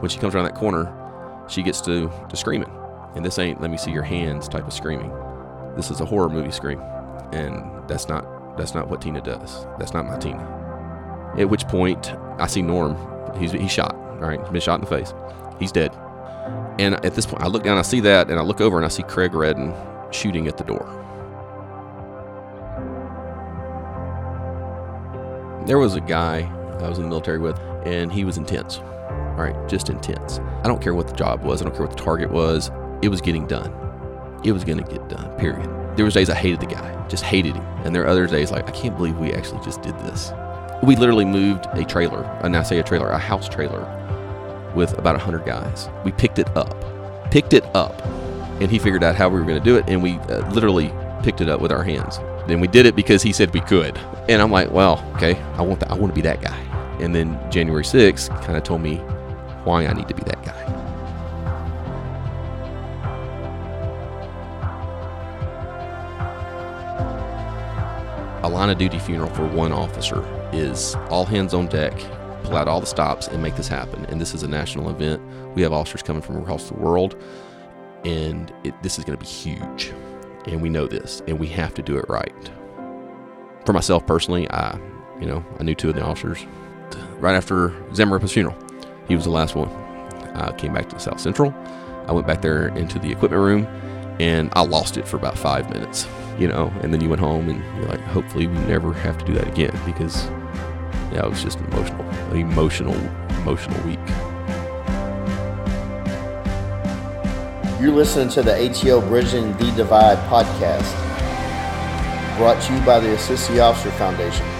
when she comes around that corner, she gets to, to screaming. And this ain't let me see your hands type of screaming. This is a horror movie scream. And that's not that's not what Tina does. That's not my Tina. At which point I see Norm. He's he's shot, right? He's been shot in the face. He's dead. And at this point I look down, I see that, and I look over and I see Craig Redden shooting at the door. There was a guy I was in the military with, and he was intense. All right, just intense. I don't care what the job was, I don't care what the target was. It was getting done. It was going to get done, period. There was days I hated the guy, just hated him. And there are other days like, I can't believe we actually just did this. We literally moved a trailer, and I say a trailer, a house trailer, with about 100 guys. We picked it up, picked it up, and he figured out how we were going to do it, and we uh, literally picked it up with our hands. Then we did it because he said we could. And I'm like, well, okay, I want that. I want to be that guy. And then January 6th kind of told me why I need to be that guy. A line of duty funeral for one officer is all hands on deck, pull out all the stops, and make this happen. And this is a national event. We have officers coming from across the world, and it, this is going to be huge. And we know this, and we have to do it right. For myself personally, I, you know, I knew two of the officers. Right after Zamarripa's funeral, he was the last one. I came back to South Central. I went back there into the equipment room, and I lost it for about five minutes, you know. And then you went home, and you're like, hopefully, we never have to do that again because, yeah, it was just emotional, an emotional, emotional emotional week. You're listening to the ATO Bridging the Divide podcast, brought to you by the Assist the Officer Foundation.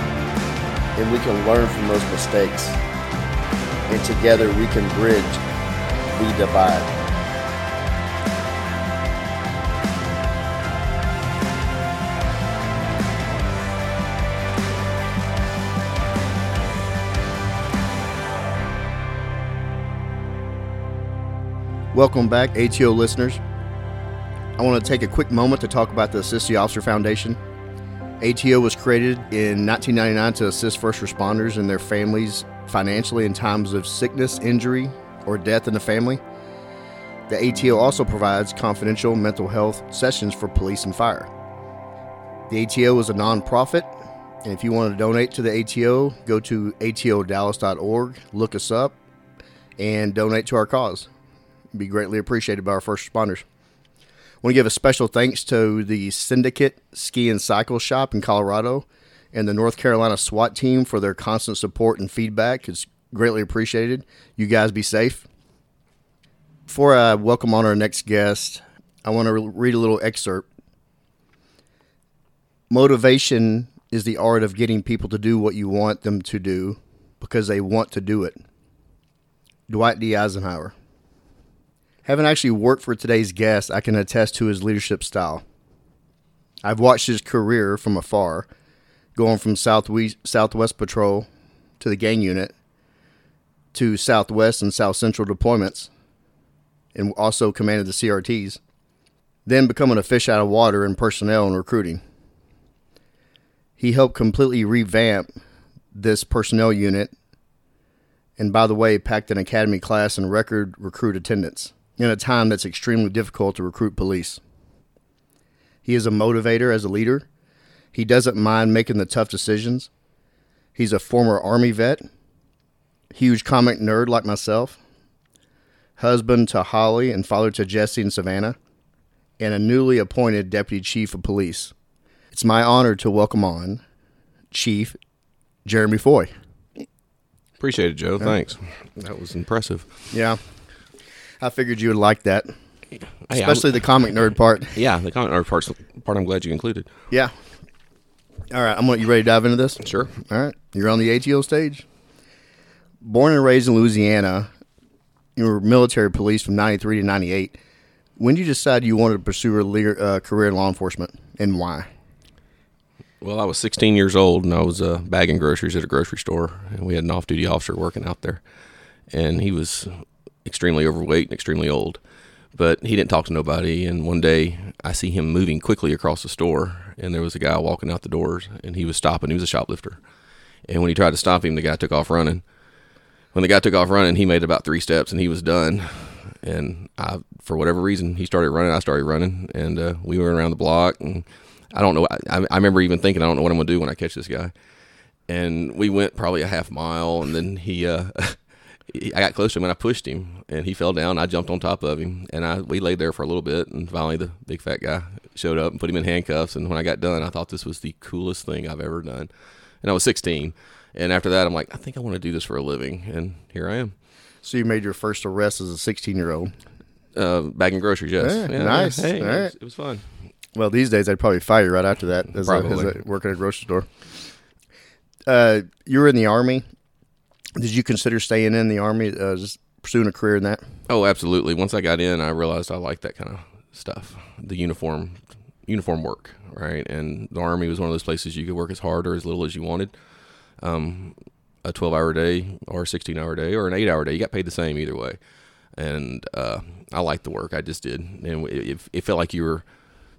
and we can learn from those mistakes. And together we can bridge the divide. Welcome back, ATO listeners. I want to take a quick moment to talk about the Assist the Officer Foundation. ATO was created in 1999 to assist first responders and their families financially in times of sickness, injury, or death in the family. The ATO also provides confidential mental health sessions for police and fire. The ATO is a nonprofit, and if you want to donate to the ATO, go to atodallas.org, look us up, and donate to our cause. It'd be greatly appreciated by our first responders. Want to give a special thanks to the Syndicate Ski and Cycle Shop in Colorado and the North Carolina SWAT team for their constant support and feedback. It's greatly appreciated. You guys be safe. Before I welcome on our next guest, I want to read a little excerpt. Motivation is the art of getting people to do what you want them to do because they want to do it. Dwight D. Eisenhower. Having actually worked for today's guest, I can attest to his leadership style. I've watched his career from afar, going from Southwest, Southwest Patrol to the gang unit to Southwest and South Central deployments, and also commanded the CRTs, then becoming a fish out of water in personnel and recruiting. He helped completely revamp this personnel unit, and by the way, packed an academy class and record recruit attendance in a time that's extremely difficult to recruit police. He is a motivator as a leader. He doesn't mind making the tough decisions. He's a former Army vet, huge comic nerd like myself, husband to Holly and father to Jesse and Savannah, and a newly appointed deputy chief of police. It's my honor to welcome on Chief Jeremy Foy. Appreciate it, Joe. Thanks. That was impressive. Yeah, I figured you would like that, especially the comic nerd part. Yeah, the comic nerd part's part I'm glad you included. Yeah. All right, I'm gonna, you ready to dive into this? Sure. All right, you're on the ATO stage. Born and raised in Louisiana, you were military police from 93 to 98. When did you decide you wanted to pursue a uh, career in law enforcement and why? Well, I was 16 years old and I was uh, bagging groceries at a grocery store, and we had an off-duty officer working out there, and he was extremely overweight and extremely old, but he didn't talk to nobody. And one day, I see him moving quickly across the store, and there was a guy walking out the doors, and he was stopping. He was a shoplifter, and when he tried to stop him, the guy took off running. When the guy took off running, he made about three steps, and he was done. And I, for whatever reason, he started running. I started running, and uh, we went around the block and I don't know. I, I remember even thinking, I don't know what I'm to do when I catch this guy. And we went probably a half mile, and then he, uh, he, I got close to him and I pushed him, and he fell down. I jumped on top of him, and I we laid there for a little bit, and finally the big fat guy showed up and put him in handcuffs. And when I got done, I thought this was the coolest thing I've ever done. And I was 16, and after that, I'm like, I think I want to do this for a living, and here I am. So you made your first arrest as a 16 year old. Uh, bagging groceries, yes. Yeah, nice. Hey, All it, was, right. it was fun. Well, these days I'd probably fire you right after that as, a, as a, working at a grocery store. Uh, you were in the army. Did you consider staying in the army, uh, pursuing a career in that? Oh, absolutely. Once I got in, I realized I liked that kind of stuff. The uniform, uniform work, right? And the army was one of those places you could work as hard or as little as you wanted. Um, a twelve-hour day or a sixteen-hour day or an eight-hour day, you got paid the same either way. And uh, I liked the work. I just did, and it, it felt like you were.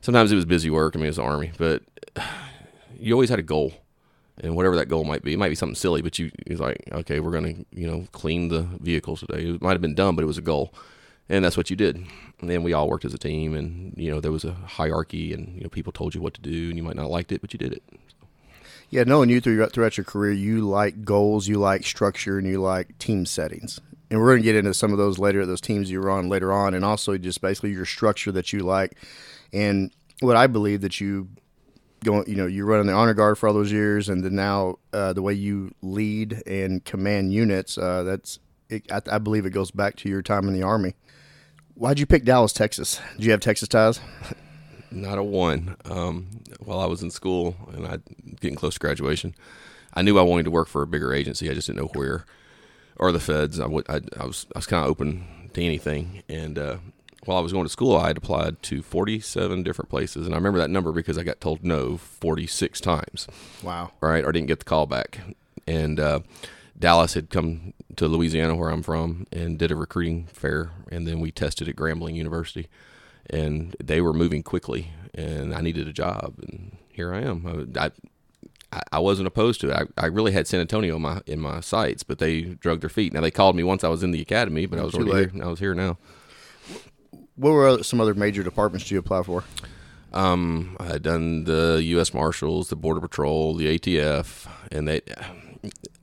Sometimes it was busy work. I mean, it was the army, but you always had a goal and whatever that goal might be, it might be something silly, but you it's like, okay, we're gonna, you know, clean the vehicles today. It might have been dumb, but it was a goal, and that's what you did. And then we all worked as a team, and you know, there was a hierarchy, and you know, people told you what to do, and you might not liked it, but you did it. Yeah, knowing you through, throughout your career, you like goals, you like structure, and you like team settings. And we're going to get into some of those later, those teams you were on later on, and also just basically your structure that you like. And what I believe that you going, you know, you're running the honor guard for all those years, and then now uh, the way you lead and command units, uh, that's it, I, I believe it goes back to your time in the army. Why'd you pick Dallas, Texas? Do you have Texas ties? Not a one. Um, while I was in school and I getting close to graduation, I knew I wanted to work for a bigger agency. I just didn't know where, or the feds. I, would, I, I was I was kind of open to anything. And uh, while I was going to school, I had applied to 47 different places, and I remember that number because I got told no 46 times. Wow. Right, or didn't get the call back. And uh, Dallas had come to Louisiana, where I'm from, and did a recruiting fair, and then we tested at Grambling University, and they were moving quickly, and I needed a job, and here I am. I, I, I wasn't opposed to it. I, I really had San Antonio in my in my sights, but they drug their feet. Now they called me once I was in the academy, but I was already late. here. I was here now. What were some other major departments you apply for? Um, I had done the U.S. Marshals, the Border Patrol, the ATF, and they.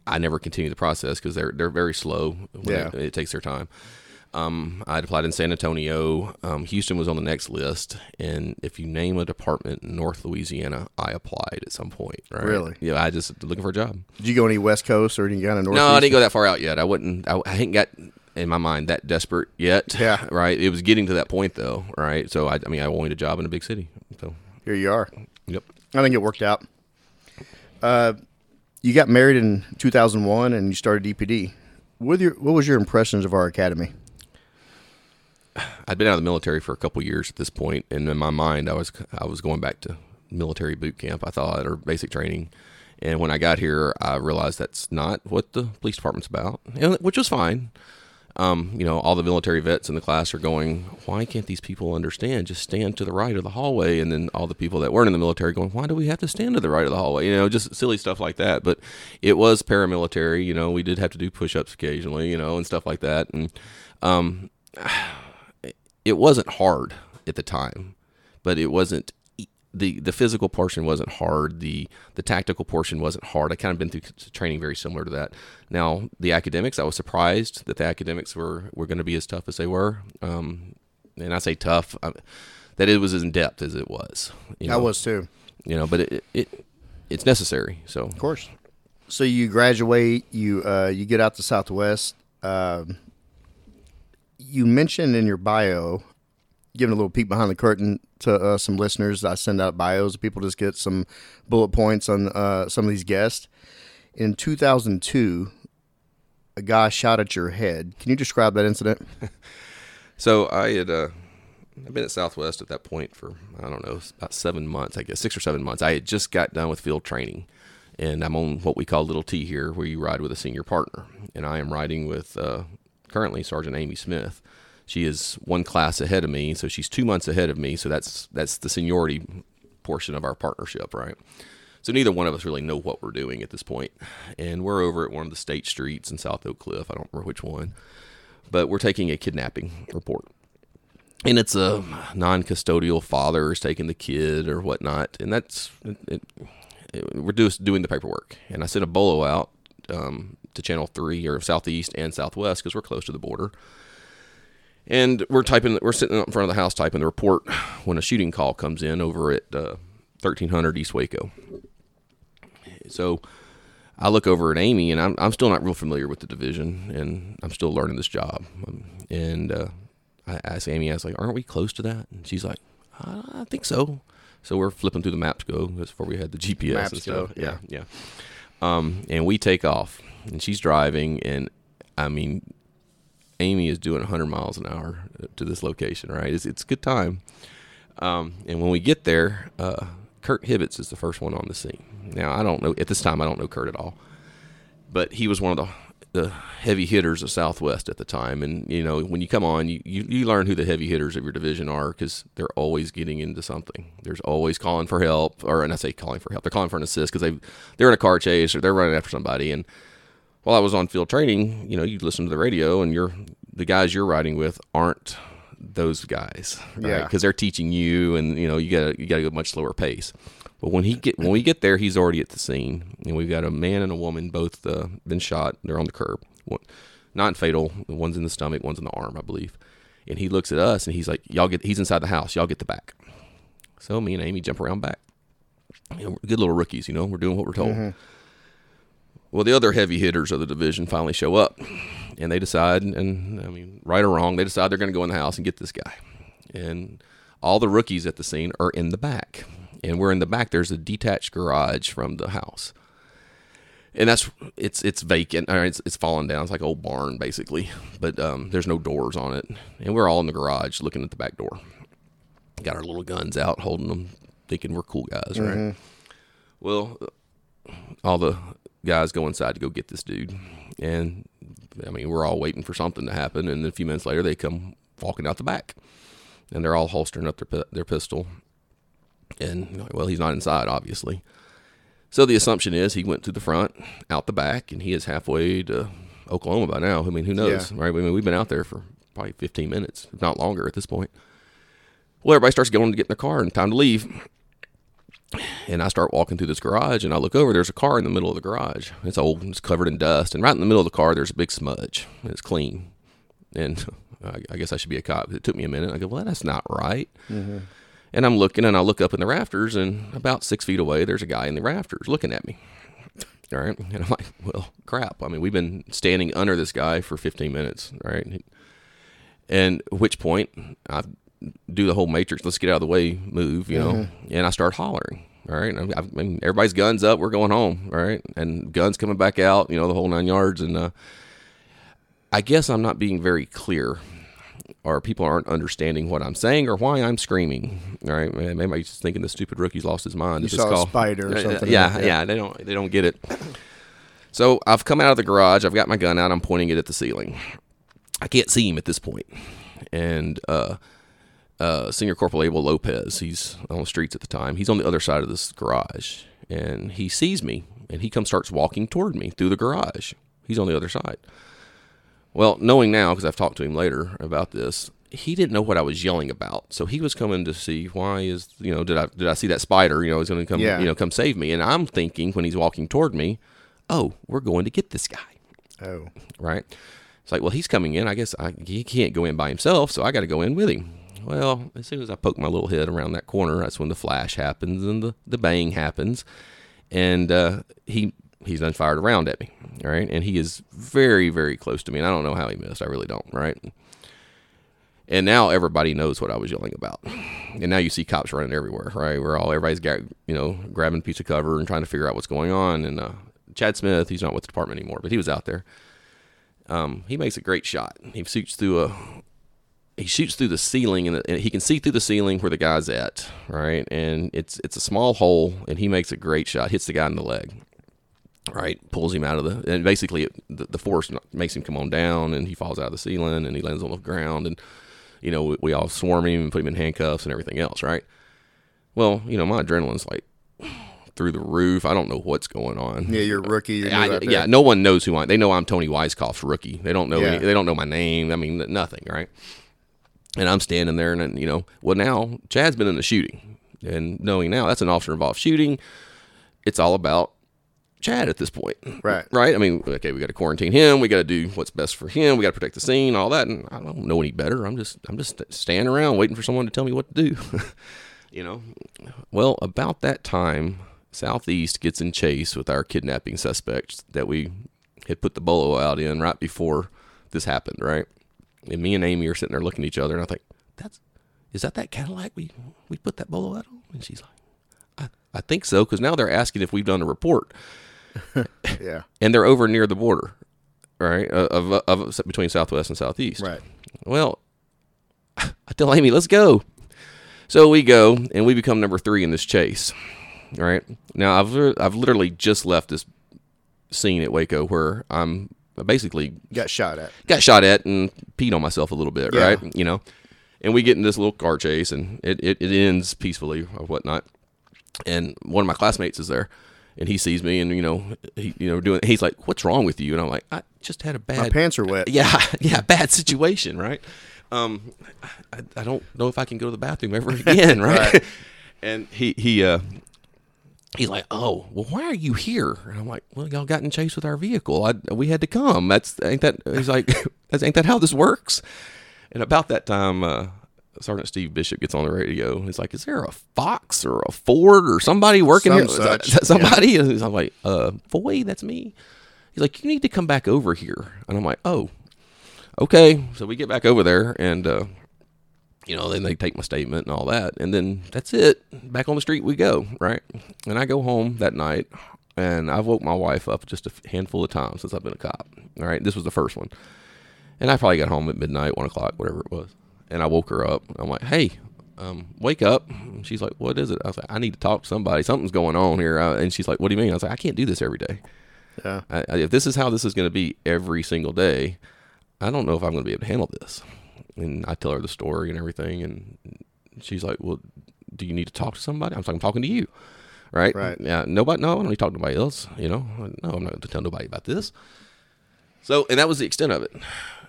I never continued the process because they're they're very slow. Yeah. it, it takes their time. Um, I applied in San Antonio. Um, Houston was on the next list, and if you name a department in North Louisiana, I applied at some point. Right? Really? Yeah, I just looking for a job. Did you go any West Coast or any kind of North? No, I didn't go that far out yet. I wouldn't. I, I hadn't got in my mind that desperate yet. Yeah. Right. It was getting to that point though. Right. So I, I mean, I wanted a job in a big city. So. Here you are. Yep. I think it worked out. Uh, you got married in 2001 and you started DPD. What, your, what was your impressions of our academy? I'd been out of the military for a couple years at this point, and in my mind, I was I was going back to military boot camp. I thought, or basic training. And when I got here, I realized that's not what the police department's about, and, which was fine. Um, you know, all the military vets in the class are going, why can't these people understand? Just stand to the right of the hallway. And then all the people that weren't in the military going, why do we have to stand to the right of the hallway? You know, just silly stuff like that. But it was paramilitary. You know, we did have to do push ups occasionally, you know, and stuff like that. And um, it wasn't hard at the time, but it wasn't the the physical portion wasn't hard. The the tactical portion wasn't hard. I kind of been through training very similar to that. Now the academics, I was surprised that the academics were were going to be as tough as they were. Um, and I say tough, I, that it was as in depth as it was. You I was too. you know, but it, it it's necessary. So Of course. So you graduate, you uh, you get out to Southwest. Um, you mentioned in your bio, giving a little peek behind the curtain to uh, some listeners. I send out bios. People just get some bullet points on uh, some of these guests. In 2002, a guy shot at your head. Can you describe that incident? So I had uh, I've been at Southwest at that point for I don't know about seven months, I guess six or seven months. I had just got done with field training, and I'm on what we call Little T here, where you ride with a senior partner, and I am riding with uh, currently Sergeant Amy Smith. She is one class ahead of me, so she's two months ahead of me. So that's that's the seniority portion of our partnership, right? So neither one of us really know what we're doing at this point, and we're over at one of the state streets in South Oak Cliff. I don't remember which one, but we're taking a kidnapping report, and it's a non-custodial father is taking the kid or whatnot, and that's it, it, it, we're just doing the paperwork. And I sent a bolo out um, to Channel Three or Southeast and Southwest because we're close to the border. And we're typing, we're sitting up in front of the house typing the report when a shooting call comes in over at uh, 1300 East Waco. So I look over at Amy, and I'm, I'm still not real familiar with the division, and I'm still learning this job. Um, and uh, I asked Amy, I was like, "Aren't we close to that?" And she's like, "I think so." So we're flipping through the maps go. That's before we had the GPS Maps and stuff. Go, yeah, yeah. Um, and we take off, and she's driving, and I mean, Amy is doing 100 miles an hour to this location. Right? It's it's good time. Um, and when we get there, uh, Kurt Hibbets is the first one on the scene. Now I don't know at this time I don't know Kurt at all, but he was one of the the heavy hitters of Southwest at the time. And you know when you come on, you you, you learn who the heavy hitters of your division are because they're always getting into something. There's always calling for help, or and I say calling for help. They're calling for an assist because they they're in a car chase or they're running after somebody. And while I was on field training, you know, you listen to the radio and you're the guys you're riding with aren't those guys, right? Yeah. Because they're teaching you, and you know, you got to you got to go a much slower pace. But when he get when we get there, he's already at the scene, and we've got a man and a woman both uh, been shot. They're on the curb, one, not fatal. One's in the stomach, one's in the arm, I believe. And he looks at us, and he's like, "Y'all get." He's inside the house. Y'all get the back. So me and Amy jump around back. You know, we're good little rookies, you know. We're doing what we're told. Well, the other heavy hitters of the division finally show up, and they decide, and I mean, right or wrong, they decide they're going to go in the house and get this guy. And all the rookies at the scene are in the back, and we're in the back. There's a detached garage from the house, and that's it's it's vacant. Or it's it's fallen down. It's like old barn basically, but um, there's no doors on it, and we're all in the garage looking at the back door. Got our little guns out, holding them, thinking we're cool guys, right? Well, all the guys go inside to go get this dude, and I mean we're all waiting for something to happen, and then a few minutes later they come walking out the back, and they're all holstering up their their pistol, and well he's not inside obviously, so the assumption is he went to the front, out the back, and he is halfway to Oklahoma by now. I mean who knows, right? I mean we've been out there for probably 15 minutes, if not longer at this point. Well, everybody starts going to get in the car and time to leave. And I start walking through this garage, and I look over. There's a car in the middle of the garage. It's old, it's covered in dust, and right in the middle of the car, there's a big smudge. It's clean, and I, I guess I should be a cop. It took me a minute. I go, well, that's not right. Mm-hmm. And I'm looking, and I look up in the rafters, and about six feet away, there's a guy in the rafters looking at me. All right, and I'm like, well, crap. I mean, we've been standing under this guy for 15 minutes, right? And at which point, I do the whole matrix, let's get out of the way move, you know, and I start hollering. All right. I, I mean, everybody's guns up. We're going home. All right. And guns coming back out, you know, the whole nine yards. And uh, I guess I'm not being very clear or people aren't understanding what I'm saying or why I'm screaming. All right. Maybe I'm just thinking the stupid rookie's lost his mind. You saw a spider or Yeah, something Yeah. like yeah. They don't, they don't get it. So I've come out of the garage. I've got my gun out. I'm pointing it at the ceiling. I can't see him at this. And uh, uh, Senior Corporal Abel Lopez, he's on the streets at the time. He's on the other side of this garage, and he sees me, and he comes starts walking toward me through the garage. He's on the other side. Well, knowing now, because I've talked to him later about this, he didn't know what I was yelling about. So he was coming to see why is you know did I did I see that spider? You know, is going to come Yeah. you know come save me. And I'm thinking when he's walking toward me, oh, we're going to get this guy Oh, right? It's like, well, he's coming in. I guess I, he can't go in by himself, so I got to go in with him. Well, as soon as I poke my little head around that corner, that's when the flash happens and the, the bang happens, and uh, he he's then fired around at me, all right? And he is very very close to me, and I don't know how he missed. I really don't, right? And now everybody knows what I was yelling about, and now you see cops running everywhere, right? We're all everybody's got you know grabbing a piece of cover and trying to figure out what's going on. And uh, Chad Smith, he's not with the department anymore, but he was out there Um, he makes a great shot. He shoots through a he shoots through the ceiling and, and he can see through the ceiling where the guy's at, right? And it's it's a small hole, and he makes a great shot, hits the guy in the leg, right? Pulls him out of the and basically it, the, the force makes him come on down, and he falls out of the ceiling, and he lands on the ground, and you know we, we all swarm him and put him in handcuffs and everything else, right? Well, you know my adrenaline's like through the roof. I don't know what's going on. Yeah, you're a rookie. You're I- yeah, no one knows who I. Am. They know I'm Tony Weiskopf's rookie. They don't know. Yeah. Any, they don't know my name. I mean, nothing, right? And I'm standing there, and then, you know, well, now Chad's been in the shooting, and knowing now that's an officer involved shooting. It's all about Chad at this point, Right. Right. I mean, okay, we got to quarantine him. We got to do what's best for him. We got to protect the scene, all that. And I don't know any better. I'm just, I'm just standing around waiting for someone to tell me what to do. you know. Well, about that time, Southeast gets in chase with our kidnapping suspects that we had put the bolo out in right before this happened, right? And me and Amy are sitting there looking at each other, and I think, "That's is that that Cadillac we we put that bolo out on?" And she's like, "I I think so," because now they're asking if we've done a report, Yeah. and they're over near the border, right? Of, of, of between Southwest and Southeast, Right. well, I tell Amy, let's go. So we go, and we become number three in this chase. All right. Now I've I've literally just left this scene at Waco where I'm basically Got shot at. got shot at and peed on myself a little bit, Yeah. right? You know, and we get in this little car chase, and it, it, it ends peacefully or whatnot. And one of my classmates is there, and he sees me, and you know, he you know doing. He's like, "What's wrong with you?" And I'm like, "I just had a bad My pants are wet. yeah, yeah, bad situation, right? Um, I, I don't know if I can go to the bathroom ever again, right? Right. and he he uh he's like, oh, well, why are you here? And I'm like, well, y'all got in chase with our vehicle. I we had to come. That's ain't that? He's like, that's ain't that how this works? And about that time, uh, Sergeant Steve Bishop gets on the radio. He's like, is there a Fox or a Ford or somebody working Some here? such, Somebody? And I'm like, uh, Foy, that's me. He's like, you need to come back over here. And I'm like, oh, okay. So we get back over there and, uh, you know, then they take my statement and all that. And then that's it. Back on the street we go, right? And I go home that night and I've woke my wife up just a handful of times since I've been a cop. All right. This was the first one. And I probably got home at midnight, one o'clock, whatever it was. And I woke her up. I'm like, hey, um, wake up. And she's like, what is it? I was like, I need to talk to somebody. Something's going on here. And she's like, what do you mean? I was like, I can't do this every day. Yeah. I, I, if this is how this is going to be every single day, I don't know if I'm going to be able to handle this. And I tell her the story and everything, and she's like, "Well, do you need to talk to somebody?" I'm like, "I'm talking to you, right? Right. Yeah. Nobody. No, I don't need to talk to nobody else. You know. No, I'm not going to tell nobody about this." So, and that was the extent of it.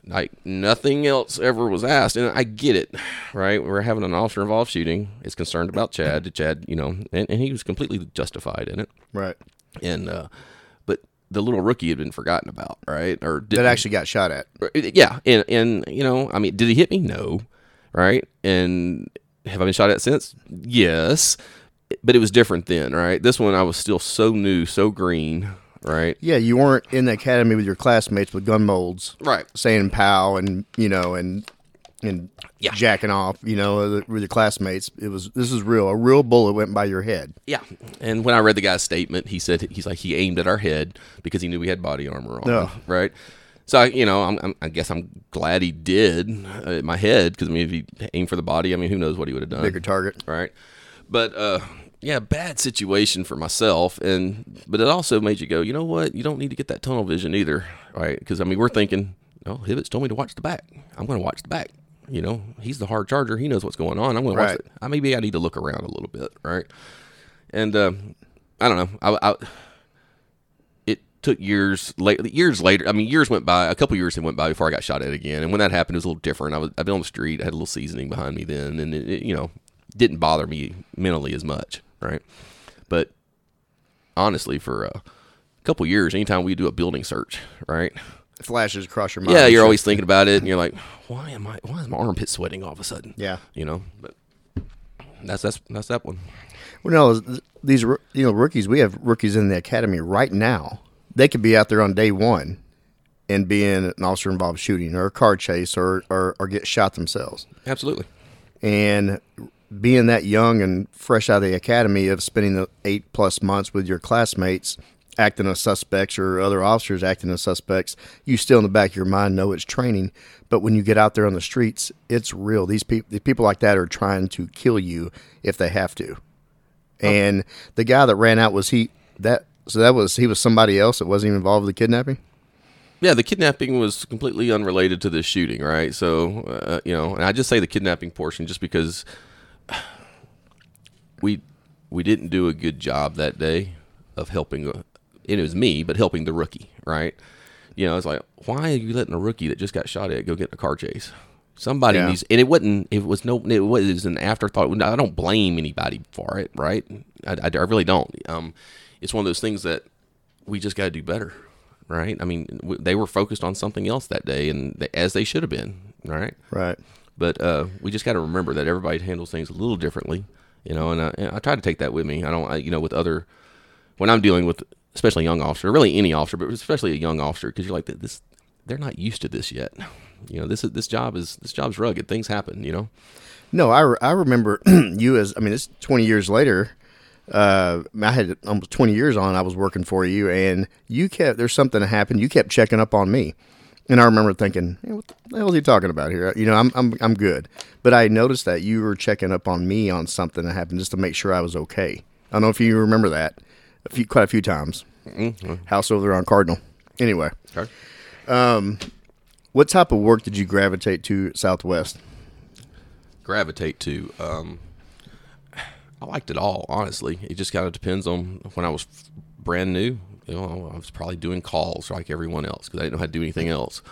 Like nothing else ever was asked, and I get it, right? We're having an officer involved shooting. It's concerned about Chad. Chad, you know, and, and he was completely justified in it Right. and uh the little rookie had been forgotten about right? Or did, That actually got shot at. Uh, yeah and and you know i mean did he hit me? No right? And have i been shot at since? Yes but it was different then right? This one i was still so new so green right? Yeah, you weren't in the academy with your classmates with gun molds, right. saying "pow" and you know and and Yeah. jacking off, you know, with your classmates. It was this is real. A real bullet went by your head. yeah and when i read the guy's statement he said he's like he aimed at our head because he knew we had body armor on Yeah. right so I, you know, I'm, I'm, I guess I'm glad he did uh, my head because I mean, if he aimed for the body, I mean, who knows what he would have done? Bigger target. right? But uh, yeah, bad situation for myself, and but it also made you go, you know what? You don't need to get that tunnel vision either, right? Because I mean, we're thinking, oh, Hibbets told me to watch the back. I'm going to watch the back. You know, he's the hard charger. He knows what's going on. I'm going to watch Right. it. I maybe I need to look around a little bit, right? And uh, I don't know. I, I it took years later. Years later, I mean, years went by. A couple years had went by before I got shot at again. And when that happened, it was a little different. I was I've been on the street. I had a little seasoning behind me then, and it, it, you know didn't bother me mentally as much, right? But honestly, for a couple years, anytime we do a building search, right? Flashes across your mind. Yeah, you're always thinking about it, and you're like, why am I? Why is my armpit sweating all of a sudden? Yeah. you know. But that's that's that's that one. Well, no, these you know rookies. We have rookies in the academy right now. They could be out there on day one and be in an officer involved shooting or a car chase or, or or get shot themselves. Absolutely. And being that young and fresh out of the academy of spending the eight plus months with your classmates acting as suspects or other officers acting as suspects, you still in the back of your mind know it's training. But when you get out there on the streets, it's real. These people, people like that, are trying to kill you if they have to. And the guy that ran out was he that so that was he was somebody else that wasn't even involved with the kidnapping. Yeah, the kidnapping was completely unrelated to this shooting, right? So, uh, you know, and I just say the kidnapping portion just because we we didn't do a good job that day of helping. It was me, but helping the rookie, right? You know, it's like, why are you letting a rookie that just got shot at go get in a car chase? Somebody Yeah. needs, and it wasn't. It was no. It was an afterthought. I don't blame anybody for it, right? I, I, I really don't. Um, it's one of those things that we just got to do better, right? I mean, w- they were focused on something else that day, and they, as they should have been, right? Right. But uh, we just got to remember that everybody handles things a little differently, you know. And, uh, and I try to take that with me. I don't, I, you know, with other when I'm dealing with, especially a young officer, really any officer, but especially a young officer, because you're like this, they're not used to this yet. You know, this this job is this job's rugged. Things happen, you know. No, I, re- I remember you as I mean it's 20 years later. Uh, I had almost 20 years on. I was working for you, and you kept there's something that happened. You kept checking up on me, and I remember thinking, hey, "What the hell is he talking about here?" You know, I'm I'm I'm good, but I noticed that you were checking up on me on something that happened just to make sure I was okay. I don't know if you remember that a few quite a few times. House over there on Cardinal. Anyway, Okay. what type of work did you gravitate to Southwest? gravitate to. Um, I liked it all, honestly. It just kind of depends on when I was brand new. You know, I was probably doing calls like everyone else because I didn't know how to do anything else.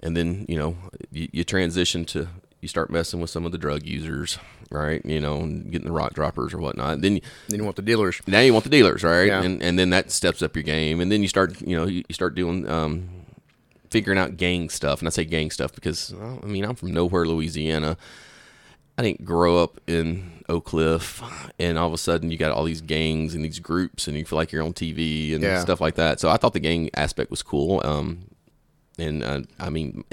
And then you know, you, you transition to you start messing with some of the drug users, right? You know, and getting the rock droppers or whatnot. Then you, Then you want the dealers. now you want the dealers, right? Yeah. And and then that steps up your game, and then you start, you know, you, start doing, um, figuring out gang stuff. And I say gang stuff because I mean I'm from nowhere, Louisiana. I didn't grow up in Oak Cliff, and all of a sudden you got all these gangs and these groups, and you feel like you're on TV and Yeah. stuff like that. So I thought the gang aspect was cool. Um, and uh, I mean,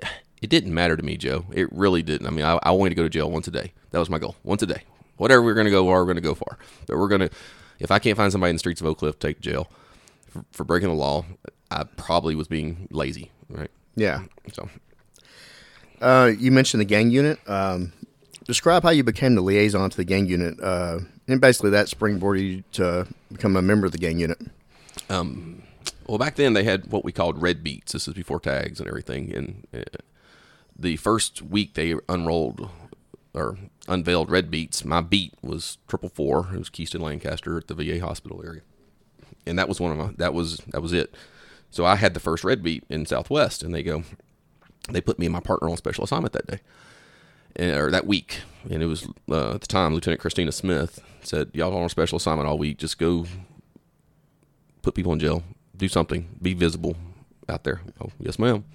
it didn't matter to me, Joe. It really didn't. I mean, I, I wanted to go to jail once a day. That was my goal, once a day. Whatever we're going to go, are we're going to go for. But we're going to, if I can't find somebody in the streets of Oak Cliff to take to jail for, for breaking the law, I probably was being lazy, right? Yeah. So Uh, you mentioned the gang unit. Um, describe how you became the liaison to the gang unit, uh, and basically that springboarded you to become a member of the gang unit. Well, back then they had what we called red beats. This is before tags and everything. And uh, the first week they unrolled or unveiled red beats, my beat was triple four. It was Kiest and Lancaster at the VA hospital area, and that was one of my that was that was it. So I had the first red beat in Southwest, and they go, they put me and my partner on special assignment that day, and, or that week, and it was uh, at the time Lieutenant Christina Smith said, "Y'all on a special assignment all week. Just go put people in jail, do something, be visible out there. Oh, yes, ma'am.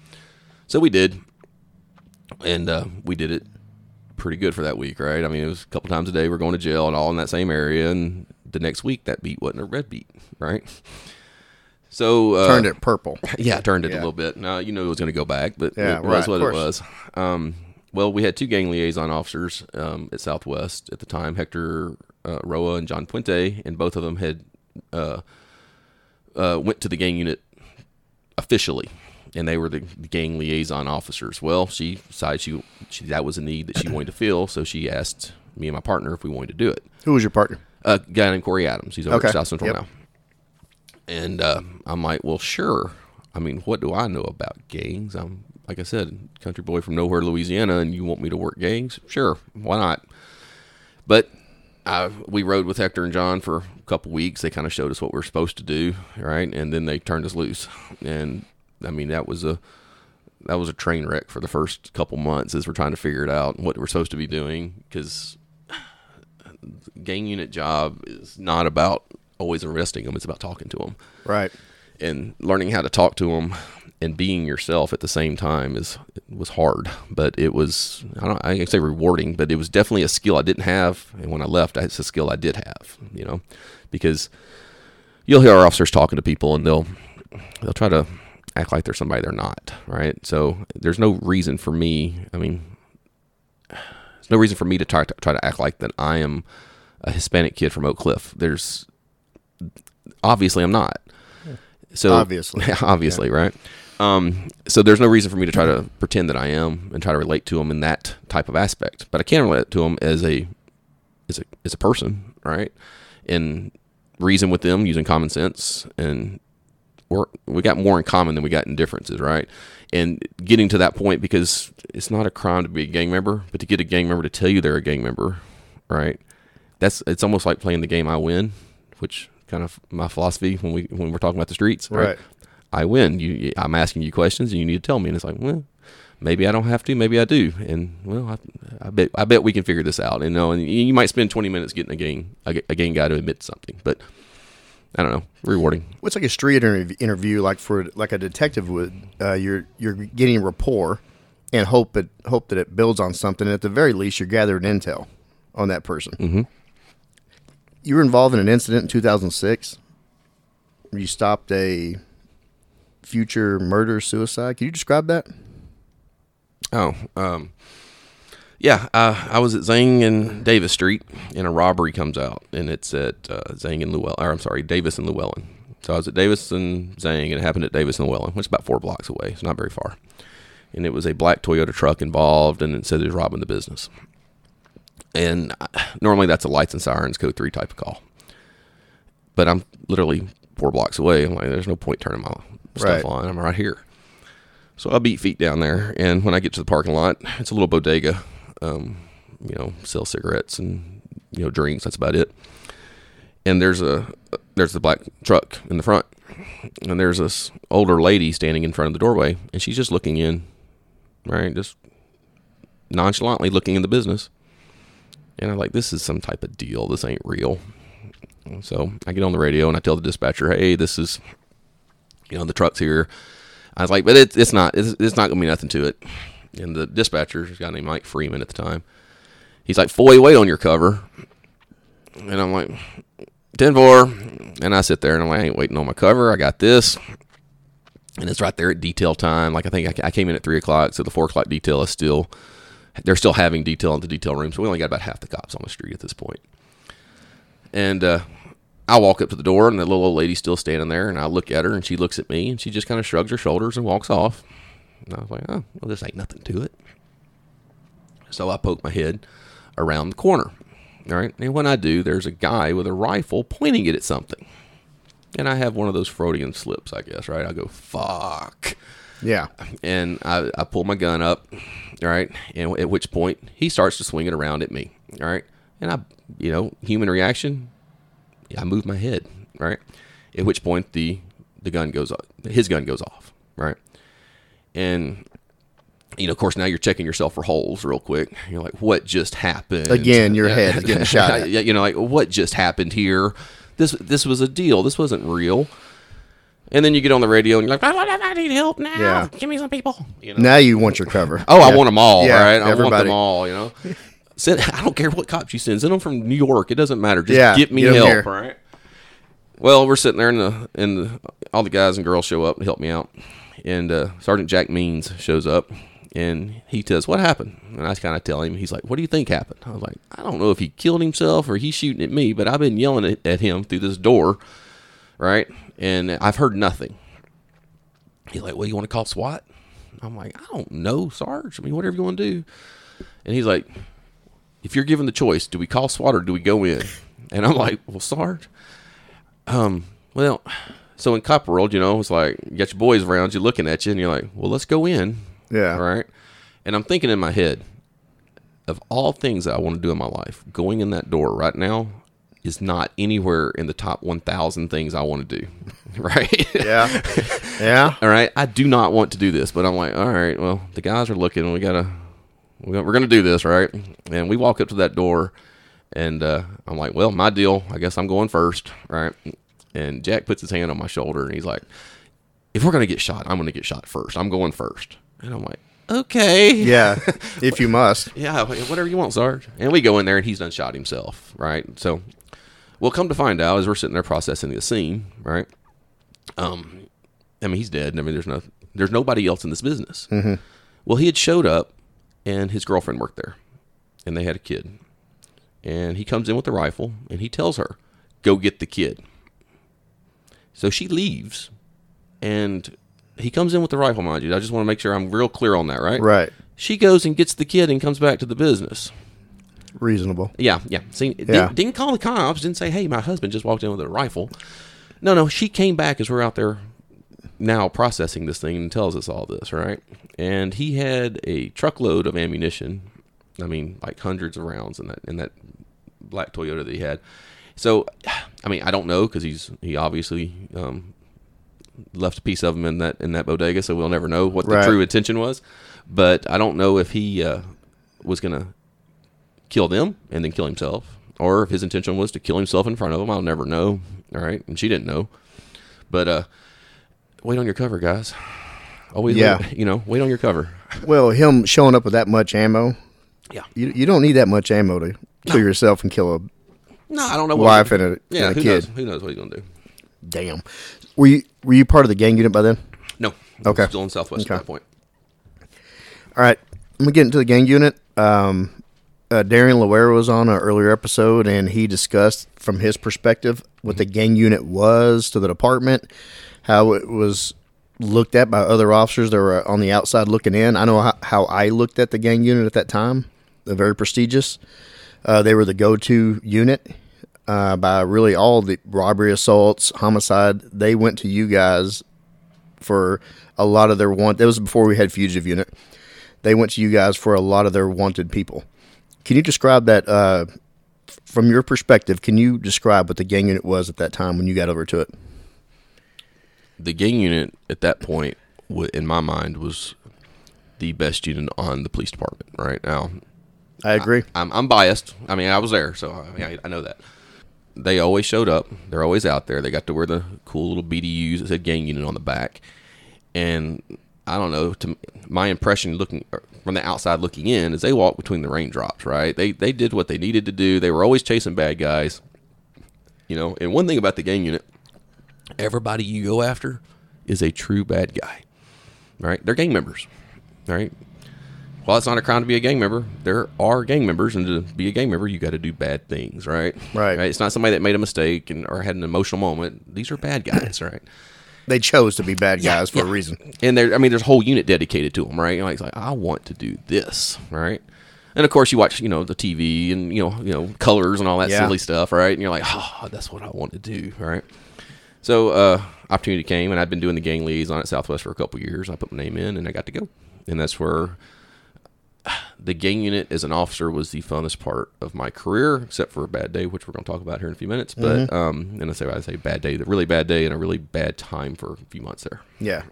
So we did, and uh, we did it pretty good for that week, right? I mean, it was a couple times a day. We're going to jail and all in that same area, and the next week that beat wasn't a red beat, right? So uh, Turned it purple. yeah, turned it a little bit. Now you know it was going to go back, but Yeah, it right, was what it was. Um, well, we had two gang liaison officers um, at Southwest at the time, Hector uh, Roa and John Puente, and both of them had uh, uh, went to the gang unit officially, and they were the, gang liaison officers. Well, she decided she, she that was a need that she wanted to fill, so she asked me and my partner if we wanted to do it Who was your partner? a guy named Corey Adams. He's over Okay. at South Central Yep. now. And uh, I'm like, well, sure. I mean, what do I know about gangs? I'm, like I said, country boy from nowhere, Louisiana, and you want me to work gangs? Sure, why not? But I, we rode with Hector and John for a couple weeks. They kind of showed us what we are supposed to do, right? And then they turned us loose. And I mean, that was a that was a train wreck for the first couple months as we're trying to figure it out and what we're supposed to be doing because gang unit job is not about always arresting them; it's about talking to them Right. and learning how to talk to them and being yourself at the same time is was hard, but it was I don't I can say rewarding, but it was definitely a skill I didn't have, and when I left, it's a skill I did have, you know, because you'll hear our officers talking to people and they'll they'll try to act like they're somebody they're not, right? So there's no reason for me. I mean, there's no reason for me to try to try to act like that I am a Hispanic kid from Oak Cliff. There's obviously I'm not. So Obviously. obviously, right? Um, so there's no reason for me to try to pretend that I am and try to relate to them in that type of aspect. But I can relate to them as a as a as a person, right? And reason with them using common sense and we're, we got more in common than we got in differences, right? And getting to that point because it's not a crime to be a gang member, but to get a gang member to tell you they're a gang member, right? That's it's almost like playing the game I win, which kind of my philosophy when we when we're talking about the streets, right? Right. I win. You, I'm asking you questions, and you need to tell me. And it's like, well, maybe I don't have to, maybe I do. And well, I, I bet I bet we can figure this out. And you know, and you might spend 20 minutes getting a gang a, a gang guy to admit something, but I don't know, rewarding. What's like a street interv- interview like for like a detective would? Uh, you're you're getting rapport and hope it hope that it builds on something. And At the very least, you're gathering intel on that person. Mm-hmm. You were involved in an incident in 2006. You stopped a future murder suicide. Can you describe that? Oh, um, yeah. Uh, I was at Zang and Davis Street, and a robbery comes out, and it's at uh, Zang and Llewellyn. Or I'm sorry, Davis and Llewellyn. So I was at Davis and Zang, and it happened at Davis and Llewellyn, which is about four blocks away. It's not very far. And it was a black Toyota truck involved, and it said it was robbing the business. And uh, normally that's a lights and sirens code three type of call. But I'm literally four blocks away. I'm like, there's no point turning my stuff Right. on. I'm right here. So I beat feet down there, and when I get to the parking lot, it's a little bodega. Um, you know, sell cigarettes and you know drinks. That's about it. And there's a there's the black truck in the front, and there's this older lady standing in front of the doorway, and she's just looking in, right, just nonchalantly looking in the business. And I'm like, this is some type of deal. This ain't real. So I get on the radio and I tell the dispatcher, hey, this is, you know, the truck's here. I was like, but it, it's not, it's, it's not gonna be nothing to it. And the dispatcher, a guy named Mike Freeman at the time, he's like, Foy, wait on your cover. And I'm like, 10 4. And I sit there and I'm like, I ain't waiting on my cover. I got this. And it's right there at detail time. Like I think I, I came in at 3 o'clock. So the 4 o'clock detail is still, they're still having detail in the detail room. So we only got about half the cops on the street at this point. And uh, I walk up to the door, and the little old lady's still standing there. And I look at her, and she looks at me, and she just kind of shrugs her shoulders and walks off. And I was like, oh, well, this ain't nothing to it. So I poke my head around the corner. All right. And when I do, there's a guy with a rifle pointing it at something. And I have one of those Freudian slips, I guess, right? I go, fuck Yeah. and I, I pull my gun up, all right, and at which point he starts to swing it around at me, all right, and I, you know, human reaction, I move my head, right, at which point the the gun goes off, his gun goes off, right, and you know, of course, now you're checking yourself for holes real quick. You're like, what just happened? Again, your head is getting shot at. Yeah, you know, like what just happened here? This this was a deal. This wasn't real. And then you get on the radio and you're like, I need help now. Yeah. Give me some people. You know? Now you want your cover. Oh, I want them all, Yeah, right? I want them all, you know. Send, I don't care what cops you send. Send them from New York. It doesn't matter. Just Yeah, get me get 'em help, here. right? Well, we're sitting there, and the and the, all the guys and girls show up and help me out. And uh, Sergeant Jack Means shows up, and he says, "What happened?" And I kind of tell him. He's like, "What do you think happened?" I was like, "I don't know if he killed himself or he's shooting at me, but I've been yelling at, at him through this door, right? And I've heard nothing." He's like, "Well, you want to call SWAT?" I'm like, "I don't know, Sarge. I mean, whatever you want to do." And he's like, "If you're given the choice, do we call SWAT or do we go in?" And I'm like, "Well, Sarge, um, well, so in cop world, you know, it's like you got your boys around you looking at you, and you're like, well, let's go in, Yeah. Right. And I'm thinking in my head, of all things that I want to do in my life, going in that door right now is not anywhere in the top 1,000 things I want to do, right? Yeah. Yeah. all right i do not want to do this but i'm like all right well the guys are looking we got- we're gonna do this right and we walk up to that door and uh, i'm like well my deal i guess i'm going first right and jack puts his hand on my shoulder and he's like if we're gonna get shot i'm gonna get shot first i'm going first and i'm like okay Yeah. If you must. yeah, whatever you want, Sarge. And we go in there, and he's done shot himself, right? So, we'll come to find out as we're sitting there processing the scene, right? Um, I mean, he's dead. I mean, there's no, there's nobody else in this business. Well, he had showed up, and his girlfriend worked there, and they had a kid. And he comes in with a rifle, and he tells her, "Go get the kid." So she leaves, and he comes in with the rifle, mind you. I just want to make sure I'm real clear on that, right? Right. She goes and gets the kid and comes back to the business. Reasonable. Yeah, yeah. See, Yeah. Didn't, didn't call the cops. Didn't say, "Hey, my husband just walked in with a rifle." No, no. She came back as we're out there now processing this thing and tells us all this, right? And he had a truckload of ammunition. I mean, like hundreds of rounds in that in that black Toyota that he had. So, I mean, I don't know because he's he obviously um, left a piece of him in that in that bodega, so we'll never know what the Right. true intention was. But I don't know if he uh, was gonna kill them and then kill himself, or if his intention was to kill himself in front of them. I'll never know. All right, and she didn't know. But uh, wait on your cover, guys. Always, Yeah. wait, you know, wait on your cover. Well, him showing up with that much ammo, Yeah. you, you don't need that much ammo to kill yourself and kill a No, I don't know. What wife and a, yeah, and a who kid. knows? Who knows what he's gonna do? Damn. Were you were you part of the gang unit by then? No. Okay. Still in Southwest Okay. at that point. All right, I'm gonna get into the gang unit. Um, uh, Darian Loera was on an earlier episode, and he discussed from his perspective what the gang unit was to the department, how it was looked at by other officers that were on the outside looking in. I know how, how I looked at the gang unit at that time. They're very prestigious. Uh, they were the go-to unit uh, by really all the robbery, assaults, homicide. They went to you guys for a lot of their want. That was before we had fugitive unit. They went to you guys for a lot of their wanted people. Can you describe that uh, from your perspective? Can you describe what the gang unit was at that time when you got over to it? The gang unit at that point, in my mind, was the best unit on the police department. Right now, I agree. I'm, I'm biased. I mean, I was there, so I, mean, I, I know that. They always showed up. They're always out there. They got to wear the cool little BDUs that said gang unit on the back. And I don't know, to my impression looking from the outside looking in is they walked between the raindrops, right? They they did what they needed to do. They were always chasing bad guys. You know, and one thing about the gang unit, everybody you go after is a true bad guy. Right? They're gang members. Right? While it's not a crime to be a gang member, there are gang members, and to be a gang member, you got to do bad things, right? Right. It's not somebody that made a mistake and or had an emotional moment. These are bad guys, right? They chose to be bad guys for a reason. And there, I mean, there's a whole unit dedicated to them, right? It's like I want to do this, right? And of course, you watch, you know, the TV and you know, you know, colors and all that Yeah. silly stuff, right? And you're like, oh, that's what I want to do, right? So, uh, opportunity came, and I'd been doing the gang liaison at Southwest for a couple years. I put my name in, and I got to go, and that's where the gang unit as an officer was the funnest part of my career, except for a bad day, which we're going to talk about here in a few minutes. But um, and I say I say bad day, the really bad day, and a really bad time for a few months there. Yeah.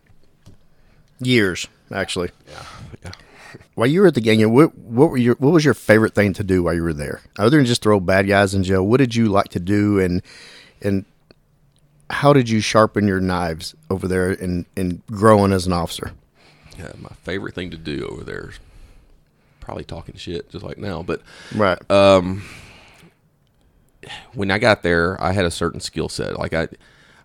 Years, actually. Yeah, yeah. While you were at the gang unit, what, what were your what was your favorite thing to do while you were there? Other than just throw bad guys in jail, what did you like to do and and how did you sharpen your knives over there in, in growing as an officer? Yeah, my favorite thing to do over there is probably talking shit, just like now. But Right. when I got there, I had a certain skill set. Like I,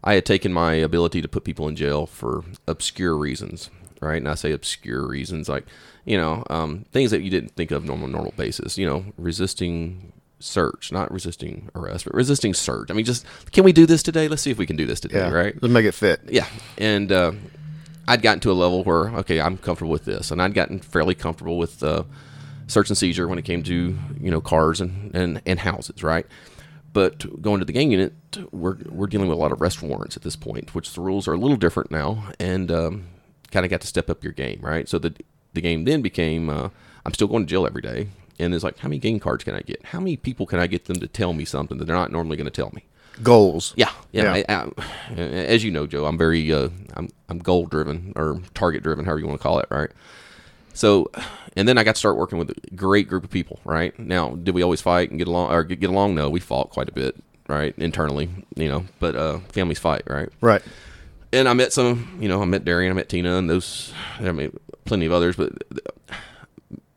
I had taken my ability to put people in jail for obscure reasons, right? And I say obscure reasons, like you know, um, things that you didn't think of normal normal basis. You know, resisting search, not resisting arrest, but resisting search. I mean, just can we do this today? Let's see if we can do this today, yeah. right? Let's make it fit. Yeah, and uh, I'd gotten to a level where okay, I'm comfortable with this, and I'd gotten fairly comfortable with uh, search and seizure when it came to you know cars and and, and houses, right? But going to the gang unit, we're we're dealing with a lot of arrest warrants at this point, which the rules are a little different now, and um, kind of got to step up your game, right? So the the game then became uh, I'm still going to jail every day, and it's like how many gang cards can I get? How many people can I get them to tell me something that they're not normally going to tell me? Goals. Yeah, yeah. Yeah. I, I, as you know, Joe, I'm very uh, I'm I'm goal driven or target driven, however you want to call it, right? So, and then I got to start working with a great group of people. Right now, did we always fight and get along or get along? No, we fought quite a bit, right, internally, you know. But uh, families fight, right? Right. And I met some, you know, I met Darian, I met Tina, and those, I mean, plenty of others, but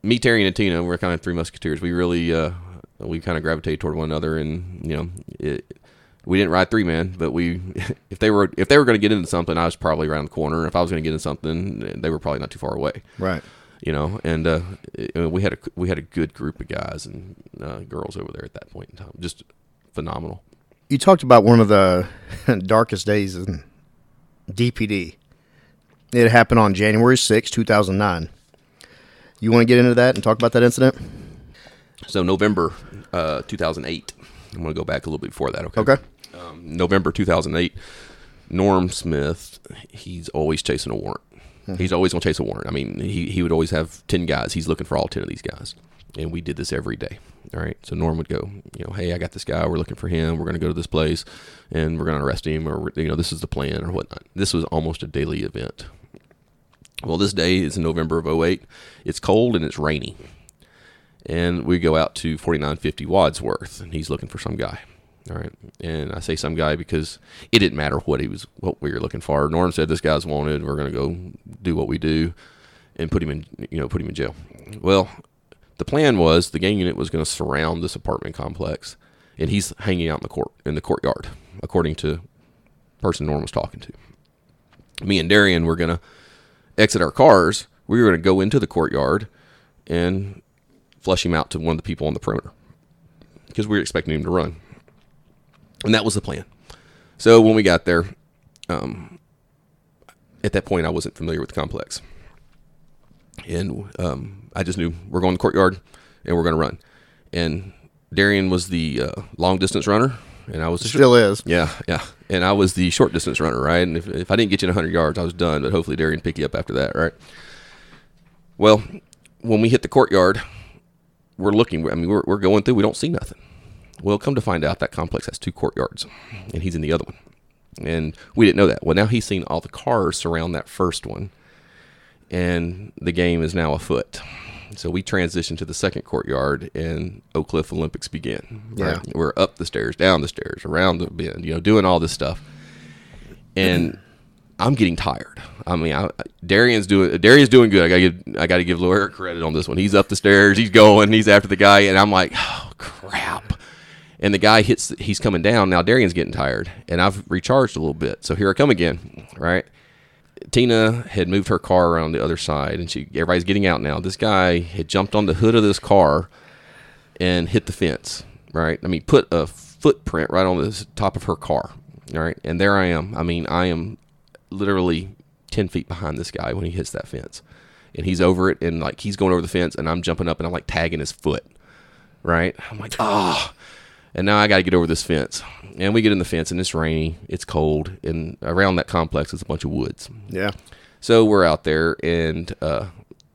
me, Terry, and Tina, we're kind of three musketeers. We really, uh, we kind of gravitate toward one another, and you know, it, we didn't ride three man, but we, if they were, if they were going to get into something, I was probably around the corner. If I was going to get into something, they were probably not too far away, Right. You know. And uh, it- we had a we had a good group of guys and uh, girls over there at that point in time, just phenomenal. You talked about one of the darkest days in DPD. It happened on January 6, 2009. You want to get into that and talk about that incident? So November uh, 2008. I'm going to go back a little bit before that. Okay. Okay. Um, November 2008. Norm Smith. He's always chasing a warrant. Hmm. He's always going to chase a warrant. I mean, he, he would always have 10 guys. He's looking for all 10 of these guys. And we did this every day. All right. So Norm would go, you know, hey, I got this guy. We're looking for him. We're going to go to this place and we're going to arrest him or, you know, this is the plan or whatnot. This was almost a daily event. Well, this day is in November of 08. It's cold and it's rainy. And we go out to 4950 Wadsworth and he's looking for some guy. All right. And I say some guy because it didn't matter what he was, what we were looking for. Norm said this guy's wanted. We're going to go do what we do and put him in, you know, put him in jail. Well, the plan was the gang unit was going to surround this apartment complex and he's hanging out in the court, in the courtyard, according to person Norm was talking to. Me and Darian were going to exit our cars. We were going to go into the courtyard and flush him out to one of the people on the perimeter because we were expecting him to run. And that was the plan. So when we got there, um, at that point, I wasn't familiar with the complex. And um, I just knew we're going to the courtyard and we're going to run. And Darian was the uh, long distance runner, and I was the short- Still is. yeah, yeah. And I was the short distance runner, right? And if, if I didn't get you in 100 yards, I was done. But hopefully, Darian pick you up after that, right? Well, when we hit the courtyard, we're looking. I mean, we're, we're going through. We don't see nothing. Well, come to find out, that complex has two courtyards, and he's in the other one. And we didn't know that. Well, now he's seen all the cars surround that first one, and the game is now afoot. So we transition to the second courtyard, and Oak Cliff Olympics begin. Yeah. We're up the stairs, down the stairs, around the bend, you know, doing all this stuff. And I'm getting tired. I mean, I, Darian's doing Darian's doing good. I got to give I got to give Loera credit on this one. He's up the stairs, he's going, he's after the guy, and I'm like, oh crap. And the guy hits, he's coming down. Now Darian's getting tired, and I've recharged a little bit. So here I come again, right? Tina had moved her car around the other side, and she everybody's getting out now. This guy had jumped on the hood of this car and hit the fence. Right? I mean, put a footprint right on the top of her car. All right, and there I am. I mean, I am literally ten feet behind this guy when he hits that fence, and he's over it, and like he's going over the fence, and I'm jumping up, and I'm like tagging his foot. Right? I'm like, oh. And now I got to get over this fence. And we get in the fence, and it's rainy, it's cold, and around that complex is a bunch of woods. Yeah. So we're out there, and uh,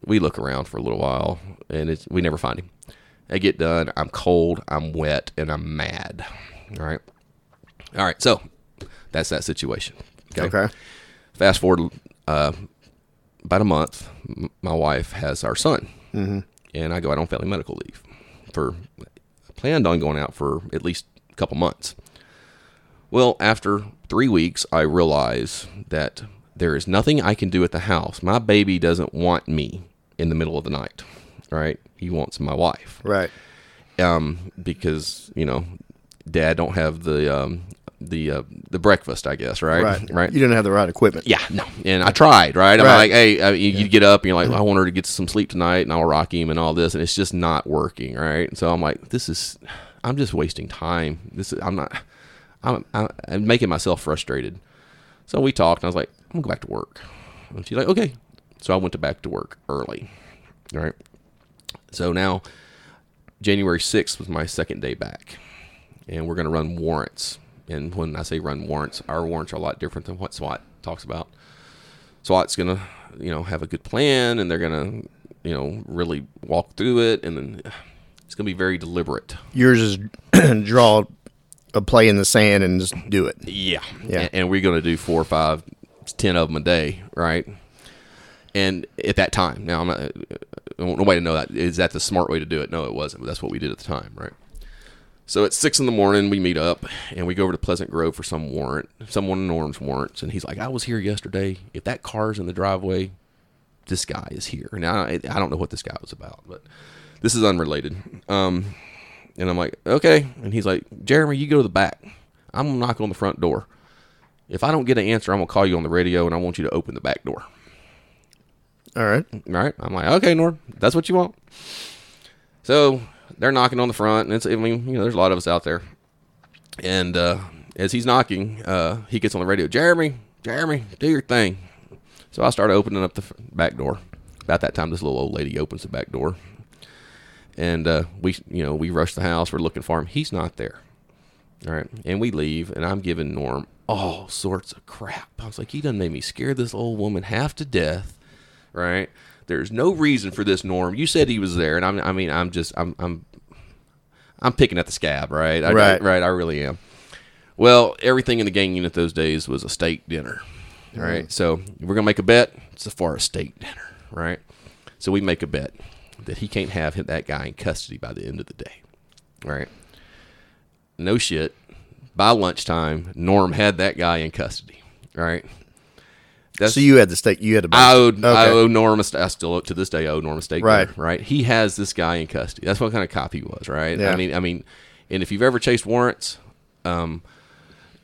we look around for a little while, and it's, we never find him. I get done. I'm cold, I'm wet, and I'm mad. All right. All right. So that's that situation. Okay. okay. Fast forward uh, about a month, m- my wife has our son, mm-hmm. and I go out on family medical leave for planned on going out for at least a couple months. Well, after three weeks, I realize that there is nothing I can do at the house. My baby doesn't want me in the middle of the night, right? He wants my wife, Right. um, because you know, dad don't have the um, the uh, the breakfast, I guess, right? Right. right. You didn't have the right equipment. Yeah, no. And I tried, right? I'm Right. like, hey, uh, you, you get up and you're like, I want her to get some sleep tonight and I'll rock him and all this. And it's just not working, right? So I'm like, this is, I'm just wasting time. This is, I'm not, I'm, I'm, making myself frustrated. So we talked and I was like, I'm going to go back to work. And she's like, okay. So I went to back to work early, right? So now, January 6th was my second day back. And we're going to run warrants. And when I say run warrants, our warrants are a lot different than what SWAT talks about. SWAT's going to, you know, have a good plan and they're going to, you know, really walk through it. And then it's going to be very deliberate. Yours is draw a play in the sand and just do it. Yeah. Yeah. And, and we're going to do four or five, ten of them a day, right? And at that time, now I'm not, I want nobody to know that. Is that the smart way to do it? No, it wasn't. But that's what we did at the time, right? So at six in the morning, we meet up and we go over to Pleasant Grove for some warrant, someone Norm's warrants. And he's like, I was here yesterday. If that car's in the driveway, this guy is here. Now, I, I don't know what this guy was about, but this is unrelated. Um, and I'm like, okay. And he's like, Jeremy, you go to the back. I'm going to knock on the front door. If I don't get an answer, I'm going to call you on the radio and I want you to open the back door. All right. All right. I'm like, okay, Norm, that's what you want. So they're knocking on the front, and it's, I mean, you know, there's a lot of us out there. And uh, as he's knocking, uh, he gets on the radio, Jeremy, Jeremy, do your thing. So I start opening up the back door. About that time, this little old lady opens the back door, and uh, we, you know, we rush the house. We're looking for him. He's not there. All right, and we leave, and I'm giving Norm all sorts of crap. I was like, he done made me scare this old woman half to death. Right? There's no reason for this, Norm. You said he was there, and I'm, I mean, I'm just, I'm, I'm, I'm picking at the scab, right? I, Right. right. I really am. Well, everything in the gang unit those days was a steak dinner. All right. So we're gonna make a bet. It's for a steak dinner, right? So we make a bet that he can't have hit that guy in custody by the end of the day. Right. No shit. By lunchtime, Norm had that guy in custody. Right. That's So you had the stake. You had to. I owed, I owe Norm a I still to this day owe Norm a steak Right. right? He has this guy in custody. That's what kind of cop he was, right? Yeah. I mean, I mean, and if you've ever chased warrants, um,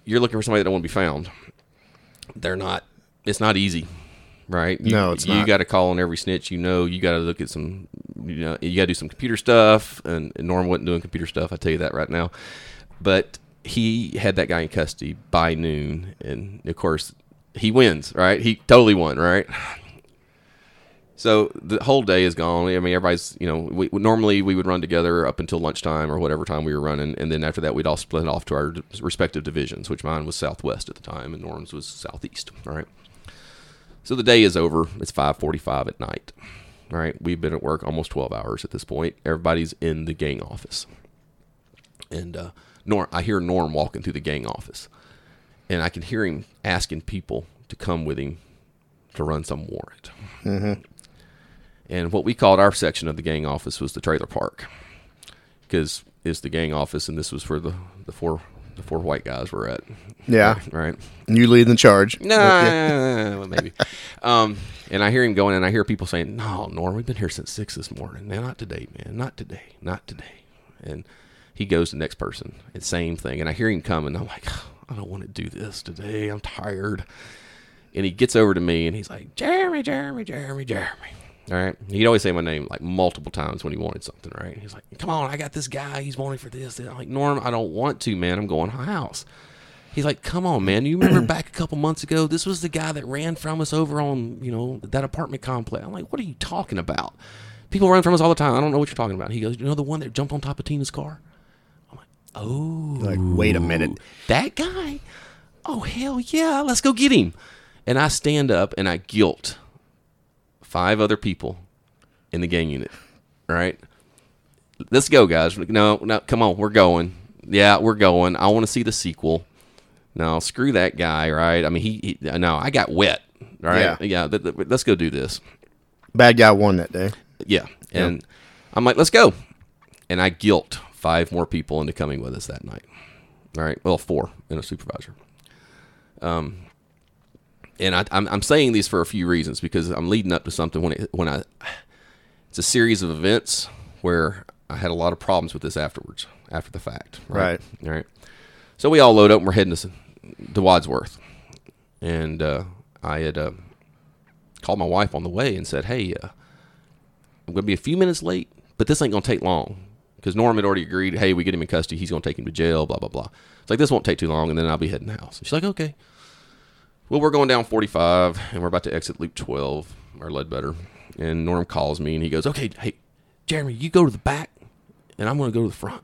you're looking for somebody that don't want to be found. They're not. It's not easy, right? You, No, it's you not. got to call on every snitch you know. You got to look at some. You know, you got to do some computer stuff. And, and Norm wasn't doing computer stuff. I tell you that right now. But he had that guy in custody by noon, and of course he wins, right? He totally won, right? So the whole day is gone. I mean, everybody's, you know, we, normally we would run together up until lunchtime or whatever time we were running, and then after that we'd all split off to our respective divisions, which mine was southwest at the time, and Norm's was southeast. All right. So the day is over. It's five forty-five at night. All right. We've been at work almost twelve hours at this point. Everybody's in the gang office, and uh, Norm, I hear Norm walking through the gang office, and I can hear him asking people to come with him to run some warrant. And what we called our section of the gang office was the trailer park, because it's the gang office, and this was where the, the four the four white guys were at. Yeah. Right. And you lead the charge. Nah, well, maybe. Um, and I hear him going, and I hear people saying, "No, Norm, we've been here since six this morning. No, not today, man. Not today. Not today." And he goes to the next person, and same thing. And I hear him coming. I'm like, I don't want to do this today. I'm tired. And he gets over to me, and he's like, Jeremy, Jeremy, Jeremy, Jeremy. All right. He'd always say my name like multiple times when he wanted something, right? He's like, Come on, I got this guy. He's wanting for this. And I'm like, Norm, I don't want to, man. I'm going house. He's like, "Come on, man! You remember back a couple months ago? This was the guy that ran from us over on, you know, that apartment complex." I'm like, "What are you talking about? People run from us all the time. I don't know what you're talking about." He goes, "You know the one that jumped on top of Tina's car?" "Oh, Like, wait a minute. that guy? Oh hell yeah! Let's go get him!" And I stand up and I guilt five other people in the gang unit. All right, let's go, guys. No, no, come on, we're going. Yeah, we're going. I want to see the sequel. No, screw that guy, right? I mean, he, he no, I got wet, right? Yeah. Yeah, th- th- let's go do this. Bad guy won that day. Yeah, and I'm like, let's go, and I guilt five more people into coming with us that night. All right, well, four and a supervisor. Um, and I, I'm I'm saying these for a few reasons because I'm leading up to something when it when I it's a series of events where I had a lot of problems with this afterwards, after the fact. Right. All right. So we all load up and we're heading to, to Wadsworth. And uh, I had uh, called my wife on the way and said, hey, uh, I'm going to be a few minutes late, but this ain't going to take long. Because Norm had already agreed, hey, we get him in custody. He's going to take him to jail, blah, blah, blah. It's like, this won't take too long, and then I'll be heading the house. And she's like, okay. Well, we're going down 45, and we're about to exit Loop 12, or Ledbetter. And Norm calls me, and he goes, okay, hey, Jeremy, you go to the back, and I'm going to go to the front.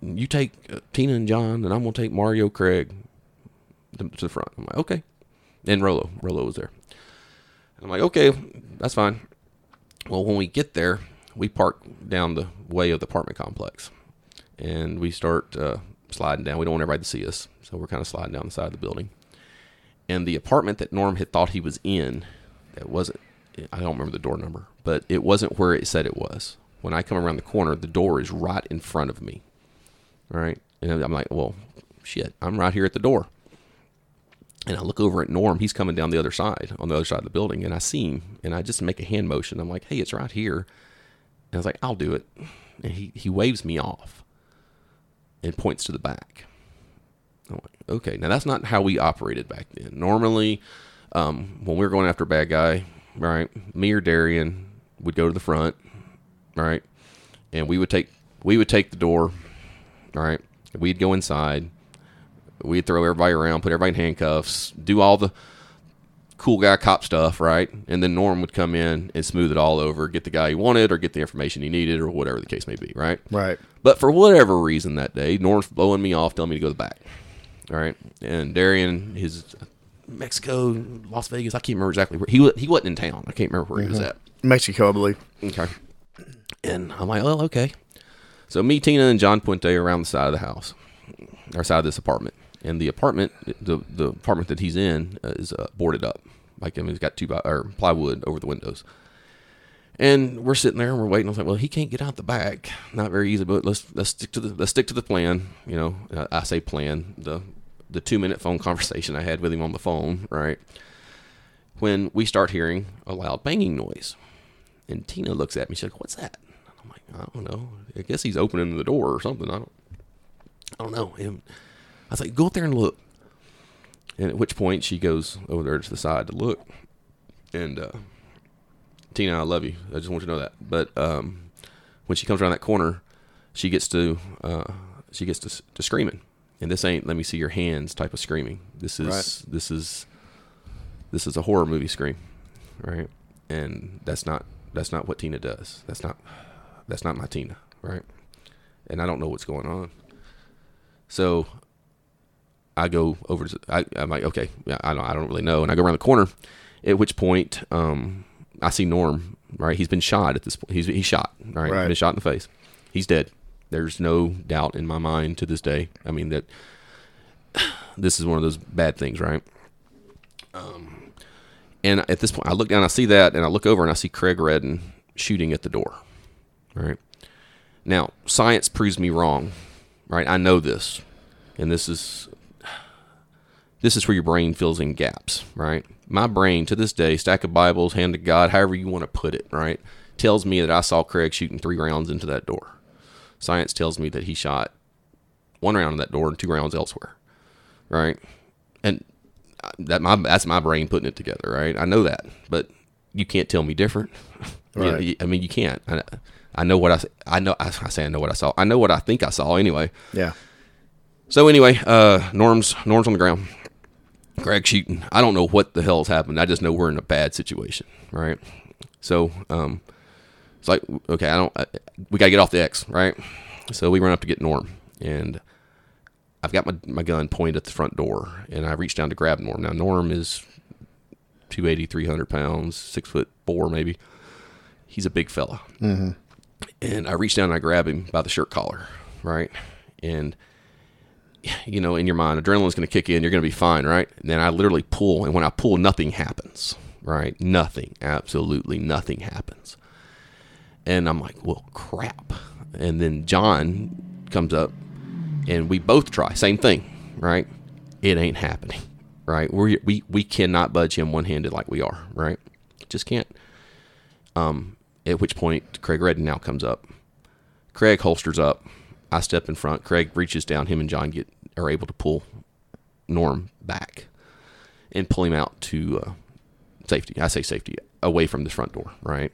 You take uh, Tina and John, and I'm going to take Mario Craig to, to the front. I'm like, okay. And Rolo. Rolo was there. I'm like, okay, that's fine. Well, when we get there, we park down the way of the apartment complex, and we start uh, sliding down. We don't want everybody to see us, so we're kind of sliding down the side of the building. And the apartment that Norm had thought he was in, that wasn't. I don't remember the door number, but it wasn't where it said it was. When I come around the corner, the door is right in front of me. All right, and I'm like, well, shit, I'm right here at the door. And I look over at Norm. He's coming down the other side, on the other side of the building, and I see him. And I just make a hand motion. I'm like, "Hey, it's right here." I was like, "I'll do it." And he he waves me off, and points to the back. I'm like, "Okay." Now that's not how we operated back then. Normally, um, when we were going after a bad guy, right, me or Darian would go to the front, right, and we would take we would take the door, right. We'd go inside we'd throw everybody around, put everybody in handcuffs, do all the cool guy cop stuff, right? And then Norm would come in and smooth it all over, get the guy he wanted or get the information he needed or whatever the case may be, right? Right. But for whatever reason that day, Norm's blowing me off, telling me to go to the back. All right. And Darian, his Mexico, Las Vegas, I can't remember exactly where he he wasn't in town. I can't remember where he was at. Mexico, I believe. Okay. And I'm like, well, okay. So me, Tina, and John Puente are around the side of the house, or side of this apartment. And the apartment, the the apartment that he's in, uh, is uh, boarded up. Like I mean, it's got two by, or plywood over the windows. And we're sitting there and we're waiting. I was like, well, he can't get out the back. Not very easy, but let's let's stick to the let's stick to the plan. You know, I say plan the the two minute phone conversation I had with him on the phone, right? When we start hearing a loud banging noise, and Tina looks at me. She's like, "What's that?" I'm like, "I don't know. I guess he's opening the door or something. I don't, I don't know." And I was like, "Go up there and look." And at which point she goes over there to the side to look, and uh, Tina, I love you. I just want you to know that. But um, when she comes around that corner, she gets to uh, she gets to, to screaming, and this ain't "let me see your hands" type of screaming. This is Right. this is this is a horror movie scream, right? And that's not that's not what Tina does. That's not that's not my Tina, right? And I don't know what's going on. So I go over to I, I'm like, okay, I don't I don't really know. And I go around the corner, at which point um, I see Norm. Right, he's been shot at this point. He's he's shot. Right, Right. been shot in the face. He's dead. There's no doubt in my mind to this day. I mean that this is one of those bad things, right? Um, and at this point, I look down, I see that, and I look over and I see Craig Redden shooting at the door. Right now, science proves me wrong. Right, I know this, and this is this is where your brain fills in gaps, right? My brain to this day, stack of Bibles, hand to God, however you want to put it, right, tells me that I saw Craig shooting three rounds into that door. Science tells me that he shot one round in that door and two rounds elsewhere, right? And uh, that my that's my brain putting it together, right? I know that, but you can't tell me different. You know, Right. you- I mean, you can't. I, I know what I I know. I, I say I know what I saw. I know what I think I saw anyway. Yeah. So anyway, uh, Norm's Norm's on the ground. Greg shooting. I don't know what the hell's happened. I just know we're in a bad situation, right? So um, it's like okay, I don't. I, we gotta get off the X, right? So we run up to get Norm, and I've got my my gun pointed at the front door, and I reach down to grab Norm. Now Norm is 280, 300 pounds, six foot four maybe. He's a big fella, and I reach down and I grab him by the shirt collar, right? And you know, in your mind, adrenaline's going to kick in. You're going to be fine, right? And then I literally pull, and when I pull, nothing happens, right? Nothing, absolutely nothing happens. And I'm like, well, crap. And then John comes up, and we both try, same thing, right? It ain't happening, right? We we we cannot budge him one handed like we are, right? Just can't. Um, at which point Craig Redden now comes up. Craig holsters up. I step in front. Craig reaches down. Him and John get are able to pull Norm back and pull him out to uh, safety. I say safety away from the front door, right?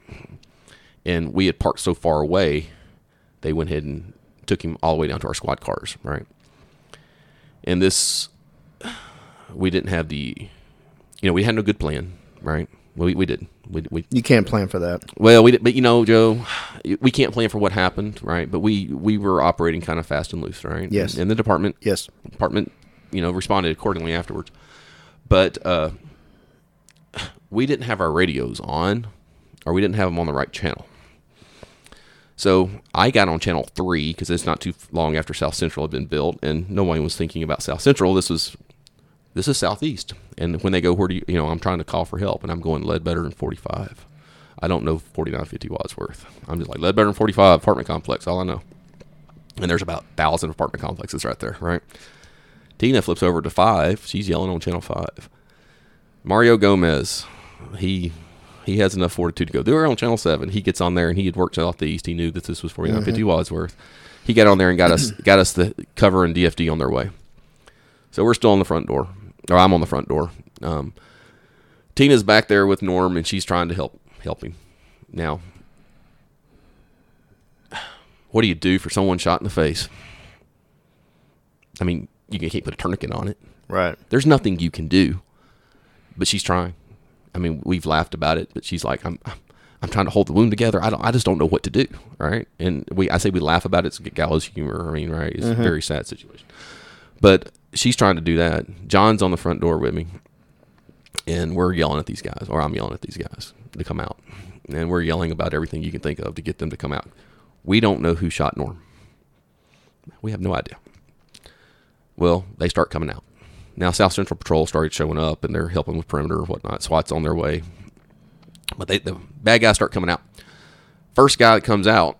And we had parked so far away, they went ahead and took him all the way down to our squad cars, right? And this, we didn't have the, you know, we had no good plan, right? We, we did. We, we You can't plan for that. well, we did, but you know, Joe, we can't plan for what happened, right? But we we were operating kind of fast and loose, right? Yes. And the department Yes. department, you know, responded accordingly afterwards. But uh, we didn't have our radios on, or we didn't have them on the right channel. So I got on channel three because it's not too long after South Central had been built, and no one was thinking about South Central. This was this is Southeast, and when they go, where do you, you know, I'm trying to call for help, and I'm going Ledbetter and 45. I don't know 4950 Wadsworth. I'm just like Ledbetter and 45 apartment complex. All I know, and there's about thousand apartment complexes right there, right? Tina flips over to five. She's yelling on channel five. Mario Gomez, he he has enough fortitude to go. They were on channel seven. He gets on there and he had worked out the east. He knew that this was 4950 mm-hmm. Wadsworth. He got on there and got us got us the cover and DFD on their way. So we're still on the front door, or I'm on the front door. Um, Tina's back there with Norm and she's trying to help help him. Now, what do you do for someone shot in the face? I mean, you can't put a tourniquet on it. Right. There's nothing you can do. But she's trying. I mean, we've laughed about it, but she's like, I'm, I'm trying to hold the wound together. I don't, I just don't know what to do. Right. And we, I say we laugh about it. It's gallows humor. I mean, right. It's a very sad situation, but she's trying to do that. John's on the front door with me and we're yelling at these guys, or I'm yelling at these guys to come out. And we're yelling about everything you can think of to get them to come out. We don't know who shot Norm. We have no idea. Well, they start coming out. Now, South Central Patrol started showing up and they're helping with perimeter or whatnot. SWAT's on their way. But they, the bad guys start coming out. First guy that comes out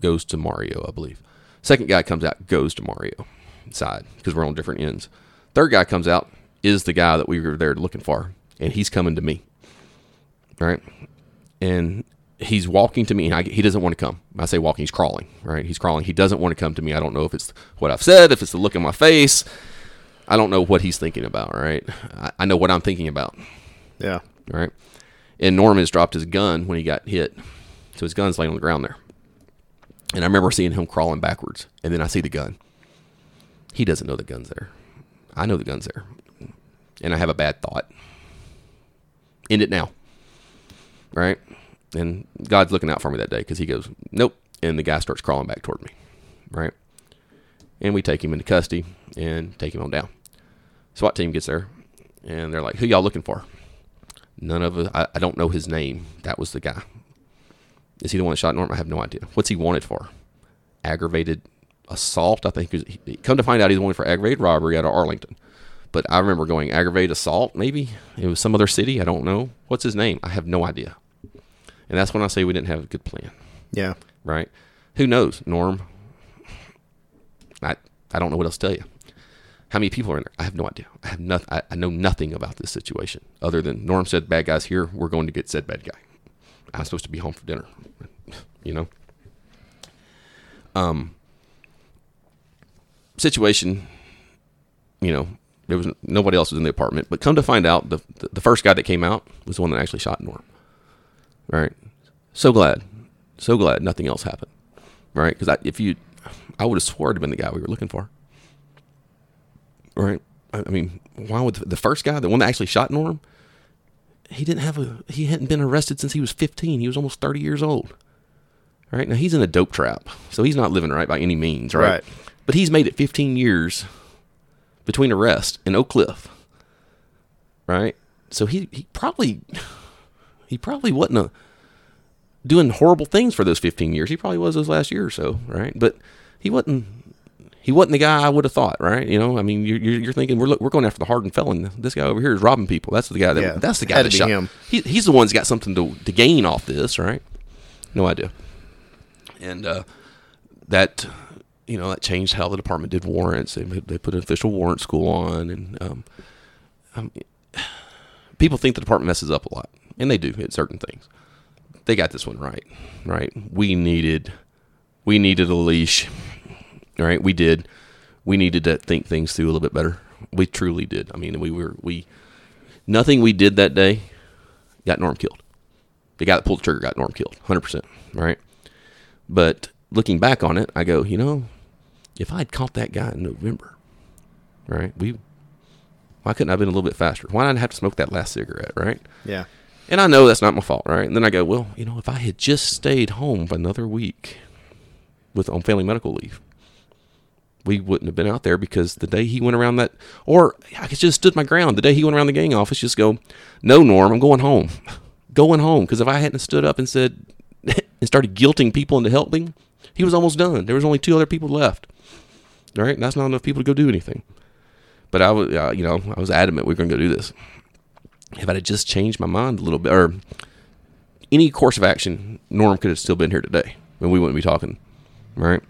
goes to Mario, I believe. Second guy comes out, goes to Mario side because we're on different ends. Third guy comes out, is the guy that we were there looking for, and he's coming to me. Right? And he's walking to me, and I, he doesn't want to come. I say walking, he's crawling. Right? He's crawling. He doesn't want to come to me. I don't know if it's what I've said, if it's the look in my face. I don't know what he's thinking about. Right? I, I know what I'm thinking about. Yeah. Right? And Norm has dropped his gun when he got hit, so his gun's laying on the ground there. And I remember seeing him crawling backwards, and then I see the gun. He doesn't know the gun's there. I know the gun's there and I have a bad thought. End it now. Right? And God's looking out for me that day because he goes, Nope. And the guy starts crawling back toward me. Right? And we take him into custody and take him on down. SWAT team gets there and they're like, Who y'all looking for? None of us, I, I don't know his name. That was the guy. Is he the one that shot Norm? I have no idea. What's he wanted for? Aggravated assault, I think. Come to find out, he's wanted for aggravated robbery out of Arlington. But I remember going aggravated assault, maybe it was some other city. I don't know. What's his name? I have no idea. And that's when I say we didn't have a good plan. Yeah. Right. Who knows, Norm? I I don't know what else to tell you. How many people are in there? I have no idea. I have nothing. I, I know nothing about this situation other than Norm said, "Bad guys here. We're going to get said bad guy." I'm supposed to be home for dinner. You know. Um. Situation. You know, there was nobody else was in the apartment. But come to find out, the the first guy that came out was the one that actually shot Norm. Right. So glad, so glad nothing else happened. Right. Because if you, I would have swore it'd been the guy we were looking for. Right. I mean, why would the, the first guy, the one that actually shot Norm, he didn't have a, he hadn't been arrested since he was 15. He was almost 30 years old. Right. Now he's in a dope trap, so he's not living right by any means. Right. right. But he's made it 15 years between arrest and Oak Cliff. Right? So he, he probably he probably wasn't a, doing horrible things for those 15 years. He probably was those last year or so, right? But he wasn't he wasn't the guy I would have thought, right? You know, I mean, you're, you're thinking we're we're going after the hardened felon. This guy over here is robbing people. That's the guy that yeah, that's the guy that shot him. He, he's the one that's got something to to gain off this, right? No idea. And uh, that you know, that changed how the department did warrants. They, they put an official warrant school on, and um, um, people think the department messes up a lot, and they do at certain things. They got this one right, right? We needed, we needed a leash, right? We did. We needed to think things through a little bit better. We truly did. I mean, we were we, nothing we did that day got Norm killed. The guy that pulled the trigger got Norm killed, hundred percent, right? But looking back on it, I go, you know, if I had caught that guy in November, right? We why couldn't I have been a little bit faster? Why did I have to smoke that last cigarette, right? Yeah. And I know that's not my fault, right? And then I go, well, you know, if I had just stayed home for another week with on family medical leave, we wouldn't have been out there because the day he went around that, or I just stood my ground. The day he went around the gang office, just go, no, Norm, I'm going home, going home. Because if I hadn't stood up and said and started guilting people into helping, he was almost done. There was only two other people left. All right, that's not enough people to go do anything. But I was, uh, you know, I was adamant we are going to go do this. If I had just changed my mind a little bit, or any course of action, Norm could have still been here today, and we wouldn't be talking, right?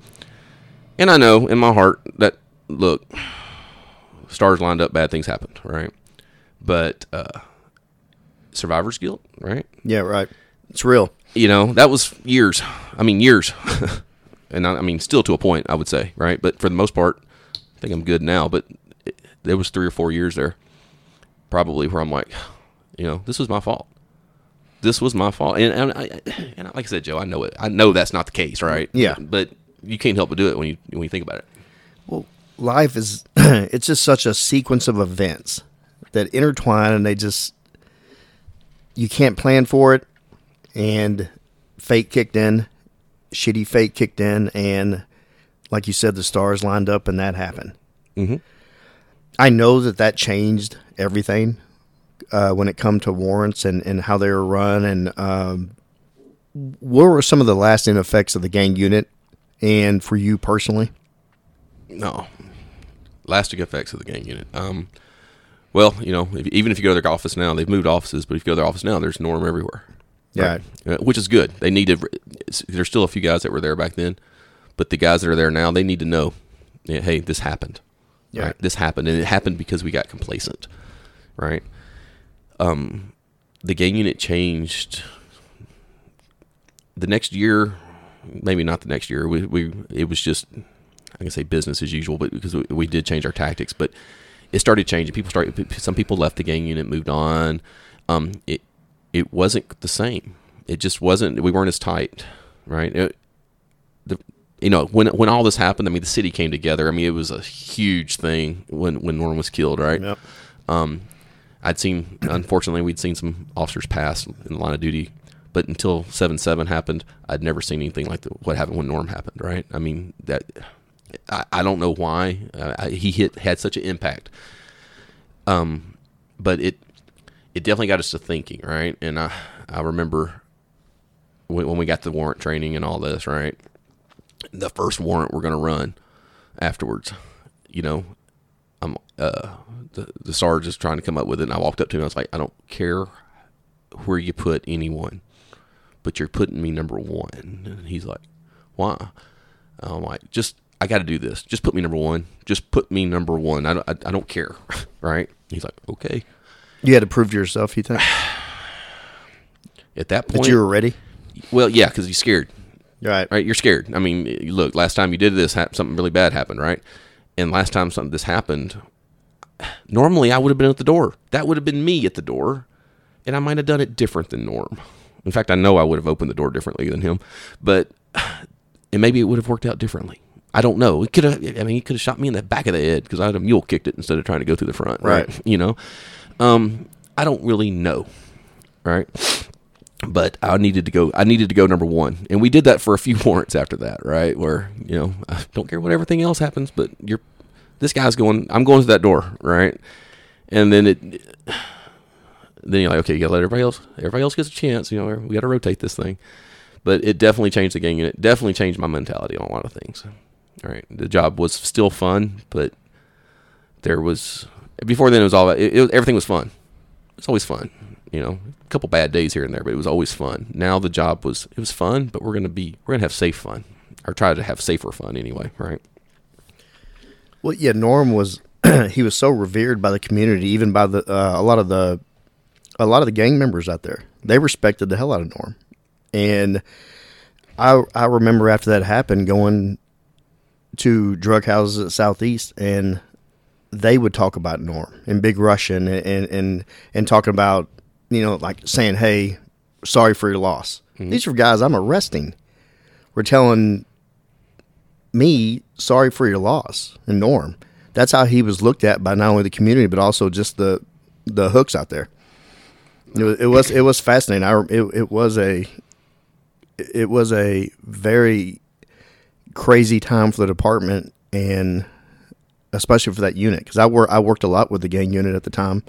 And I know in my heart that look, stars lined up, bad things happened, right? But uh, survivor's guilt, right? Yeah, right. It's real. You know, that was years. I mean, years. and I, I, mean, still to a point, I would say, right? But for the most part, I think I'm good now. But it, there was three or four years there, probably where I'm like, you know, this was my fault. This was my fault, and, and, I, and like I said, Joe, I know it. I know that's not the case, right? Yeah. But you can't help but do it when you when you think about it. Well, life is it's just such a sequence of events that intertwine, and they just you can't plan for it, and fate kicked in, shitty fate kicked in, and like you said, the stars lined up, and that happened. Mm-hmm. I know that that changed everything uh, when it come to warrants and, and how they were run, and um, what were some of the lasting effects of the gang unit, and for you personally? No, lasting effects of the gang unit. Um, well, you know, if, even if you go to their office now, they've moved offices, but if you go to their office now, there's Norm everywhere. Yeah. Uh, which is good. They need to. There's still a few guys that were there back then, but the guys that are there now, they need to know, hey, this happened. Yeah. Right? This happened, and it happened because we got complacent. Right. Um, the gang unit changed. The next year, maybe not the next year. We, we it was just I can say business as usual, but because we, we did change our tactics, but it started changing. People started. Some people left the gang unit, moved on. Um, it it wasn't the same. It just wasn't. We weren't as tight, right? It, the you know when when all this happened, I mean, the city came together. I mean, it was a huge thing when when Norm was killed, right? Yep. Um, I'd seen, unfortunately, we'd seen some officers pass in the line of duty, but until seven seven happened, I'd never seen anything like the, what happened when Norm happened. Right? I mean that. I, I don't know why uh, I, he hit had such an impact. Um, but it it definitely got us to thinking, right? And I I remember when, we got the warrant training and all this, right? The first warrant we're going to run afterwards, you know, I'm uh the the sergeant is trying to come up with it, and I walked up to him. And I was like, I don't care where you put anyone, but you're putting me number one. And he's like, why? I'm like, just I got to do this. Just put me number one. Just put me number one. I don't, I, I don't care, right? He's like, okay. You had to prove to yourself. You think At that point, that you were ready? well, yeah, because you're scared, Right. right? You're scared. I mean, look, last time you did this, something really bad happened, right? And last time something this happened, normally I would have been at the door. That would have been me at the door, and I might have done it different than Norm. In fact, I know I would have opened the door differently than him, but and maybe it would have worked out differently. I don't know. It could have. I mean, he could have shot me in the back of the head because I had a mule kicked it instead of trying to go through the front. Right. Right. You know. Um, I don't really know. Right. But I needed to go. I needed to go number one, and we did that for a few warrants after that. Right. Where you know I don't care what everything else happens, but you're this guy's going. I'm going to that door. Right. And then it. Then you're like, okay, you gotta let everybody else. Everybody else gets a chance. You know, we got to rotate this thing but it definitely changed the game and it definitely changed my mentality on a lot of things. All right, the job was still fun, but there was before then it was all it, it, everything was fun. It's always fun, you know. A couple bad days here and there, but it was always fun. Now the job was it was fun, but we're gonna be we're gonna have safe fun or try to have safer fun anyway, right? Well, yeah. Norm was he was so revered by the community, even by the uh, a lot of the a lot of the gang members out there. They respected the hell out of Norm, and I I remember after that happened going to drug houses at Southeast, and they would talk about Norm and Big Russian, and and and, and talking about you know like saying, "Hey, sorry for your loss." Mm-hmm. These are guys I'm arresting. We're telling me sorry for your loss and Norm. That's how he was looked at by not only the community but also just the the hooks out there. It was it was, it was fascinating. I it, it was a it was a very crazy time for the department and especially for that unit because I work I worked a lot with the gang unit at the time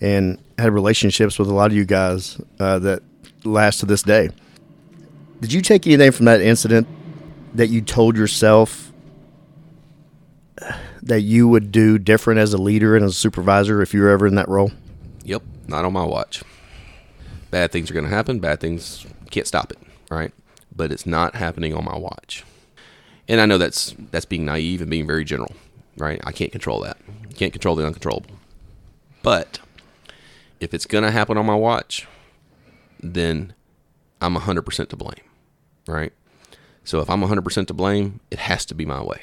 and had relationships with a lot of you guys uh, that last to this day. Did you take anything from that incident that you told yourself that you would do different as a leader and as a supervisor if you were ever in that role? Yep, not on my watch. Bad things are going to happen. Bad things can't stop it, right? But it's not happening on my watch. And I know that's that's being naive and being very general, right? I can't control that. Can't control the uncontrollable. But if it's going to happen on my watch, then I'm 100% to blame, right? So if I'm 100% to blame, it has to be my way.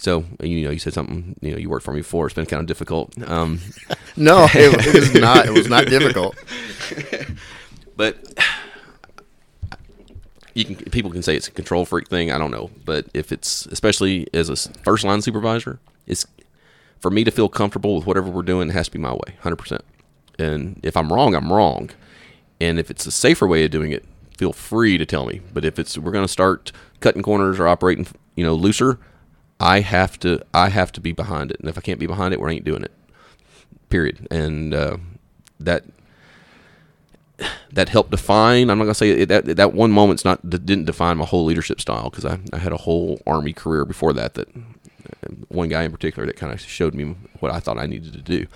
So you know, you said something. You know, you worked for me before. It's been kind of difficult. Um, No, it, it was not. It was not difficult. but you can people can say it's a control freak thing. I don't know, but if it's especially as a first line supervisor, it's for me to feel comfortable with whatever we're doing. It has to be my way, hundred percent. And if I'm wrong, I'm wrong. And if it's a safer way of doing it, feel free to tell me. But if it's we're going to start cutting corners or operating, you know, looser, I have to I have to be behind it. And if I can't be behind it, we ain't doing it. Period. And uh, that that helped define. I'm not gonna say it, that that one moment's not that didn't define my whole leadership style because I, I had a whole army career before that. That one guy in particular that kind of showed me what I thought I needed to do.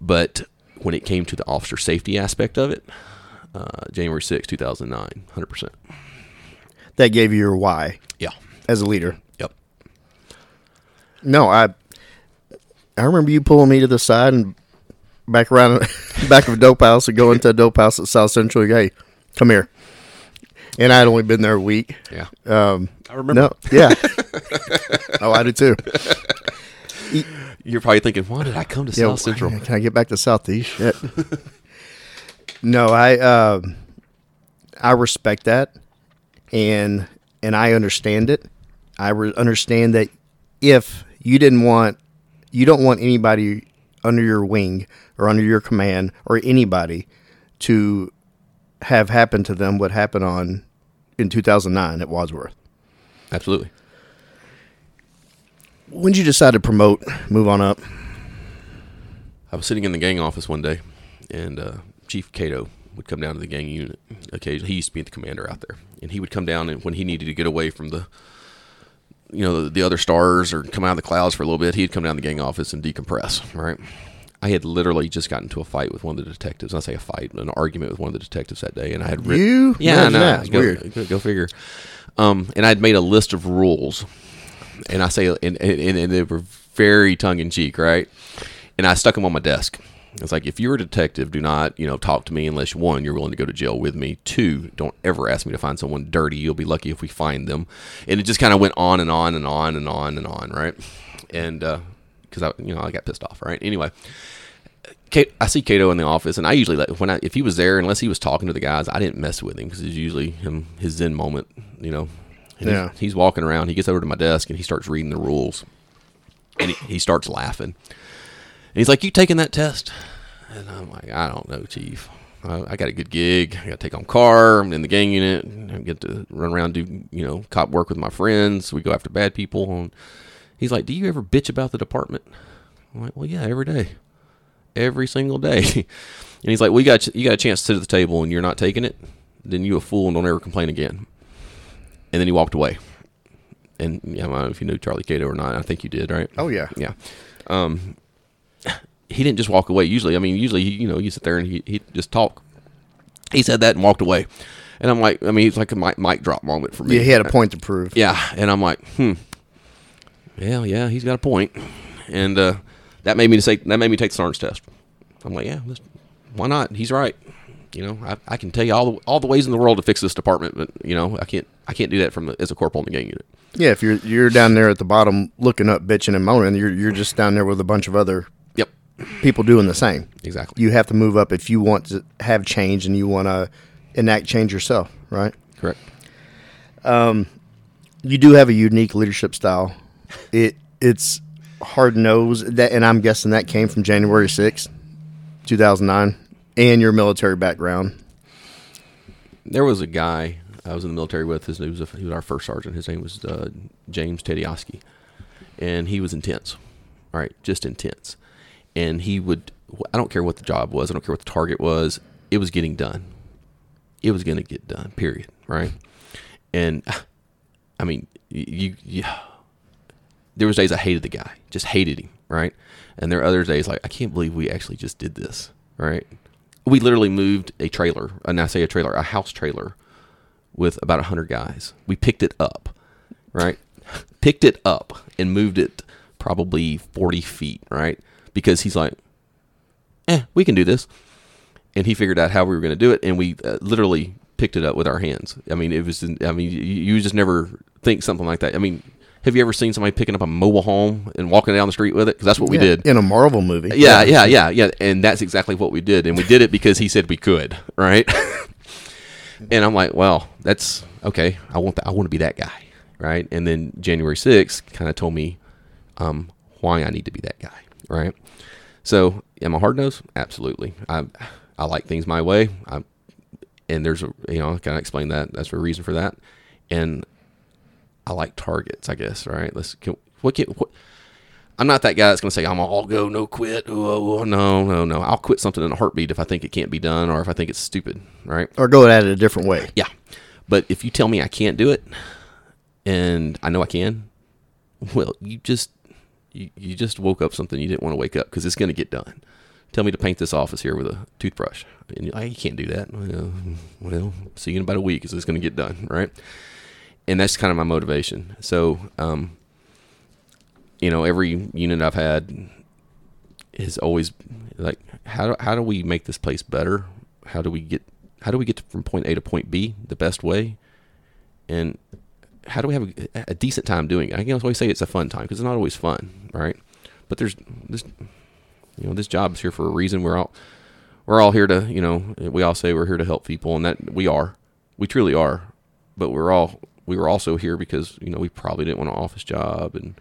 But when it came to the officer safety aspect of it, uh, January 6, 2009, 100%. That gave you your why Yeah. as a leader. Yep. No, I I remember you pulling me to the side and back around back of a dope house and going to a dope house at South Central. Hey, come here. And I had only been there a week. Yeah. Um, I remember. no, yeah. oh, I do too. You're probably thinking, why did I come to Yeah, South Central? Can I get back to Southeast? Shit. no, I um, I respect that, and and I understand it. I re- understand that if you didn't want, you don't want anybody under your wing or under your command or anybody to have happened to them what happened on in 2009 at Wadsworth. Absolutely. When did you decide to promote, move on up? I was sitting in the gang office one day, and uh, Chief Cato would come down to the gang unit occasionally. He used to be the commander out there, and he would come down and when he needed to get away from the, you know, the, the other stars or come out of the clouds for a little bit, he'd come down to the gang office and decompress. Right. I had literally just gotten into a fight with one of the detectives. I say a fight, an argument with one of the detectives that day, and I had writ- You? yeah, no. Go, weird. Go, go figure. Um, and I'd made a list of rules, and I say, and, and, and they were very tongue in cheek, right? And I stuck them on my desk. It's like, if you're a detective, do not, you know, talk to me unless one, you're willing to go to jail with me. Two, don't ever ask me to find someone dirty. You'll be lucky if we find them. And it just kind of went on and on and on and on and on, right? And uh, because I, you know, I got pissed off, right? Anyway, Kate, I see Cato in the office, and I usually let when I if he was there, unless he was talking to the guys, I didn't mess with him because it's usually him his zen moment, you know. And Yeah. he's, he's walking around. He gets over to my desk and he starts reading the rules, and he, he starts laughing. And he's like, "You taking that test?" And I'm like, "I don't know, Chief. I, I got a good gig. I got to take on car. I'm in the gang unit. I get to run around do you know cop work with my friends. We go after bad people." And he's like, "Do you ever bitch about the department?" I'm like, "Well, yeah, every day." every single day. and he's like, "Well, you got you got a chance to sit at the table, and you're not taking it. Then you a fool, and don't ever complain again." And then he walked away. And yeah, I don't know if you knew Charlie Cato or not. I think you did, right? Oh yeah. Yeah. Um, he didn't just walk away. Usually, I mean, usually, he, you know, you sit there and he he just talk. He said that and walked away. And I'm like, I mean, it's like a mic, mic drop moment for me. Yeah, he had a point to prove. Yeah, and I'm like, hmm. Yeah, yeah, he's got a point, and uh, that made me say that made me take the sergeant's test. I'm like, yeah, why not? He's right. You know, I, I can tell you all the all the ways in the world to fix this department, but you know, I can't I can't do that from the, as a corporal in the gang unit. Yeah, if you're you're down there at the bottom looking up, bitching and moaning, you're you're just down there with a bunch of other people doing the same. exactly. You have to move up if you want to have change and you want to enact change yourself, right? Correct. You do have a unique leadership style. It it's hard nosed that, and I'm guessing that came from January sixth, two thousand nine, and your military background. There was a guy I was in the military with. His he was, a, he was our first sergeant. His name was uh, James Tedioski, and he was intense. All right, just intense. And he would. I don't care what the job was. I don't care what the target was. It was getting done. It was going to get done. Period. Right. And I mean, you, you. There was days I hated the guy, just hated him. Right. And there are other days like I can't believe we actually just did this. Right. We literally moved a trailer, and I say a trailer, a house trailer, with about hundred guys. We picked it up, right? picked it up and moved it probably forty feet, right? Because he's like, "Eh, we can do this," and he figured out how we were going to do it, and we uh, literally picked it up with our hands. I mean, it was. I mean, you, you just never think something like that. I mean, have you ever seen somebody picking up a mobile home and walking down the street with it? Because that's what we Yeah, did. in a Marvel movie. Yeah, yeah, yeah, yeah. And that's exactly what we did. And we did it because he said we could, right? and I'm like, well, that's okay. I want that. I want to be that guy, right? And then January 6th kind of told me um, why I need to be that guy, right? So, am I hard nosed? Absolutely. I I like things my way. I and there's a you know kind of explain that. That's a reason for that, and I like targets. I guess right. Let's can, what can what. I'm not that guy that's going to say I'm all go no quit. Oh, no, no, no. I'll quit something in a heartbeat if I think it can't be done or if I think it's stupid, right? Or go at it a different way. Yeah. But if you tell me I can't do it and I know I can, well, you just you, you just woke up something you didn't want to wake up because it's going to get done. Tell me to paint this office here with a toothbrush, and you, you can't do that. Well, well, see you in about a week. Is this going to get done, right? And that's kind of my motivation. So, um, you know, every unit I've had is always like, how do, how do we make this place better? How do we get how do we get from point A to point B the best way? And how do we have a, a decent time doing it? I can always say it's a fun time because it's not always fun, right? But there's this, you know, this job is here for a reason. We're all we're all here to, you know, we all say we're here to help people, and that we are, we truly are. But we're all we were also here because you know we probably didn't want an office job, and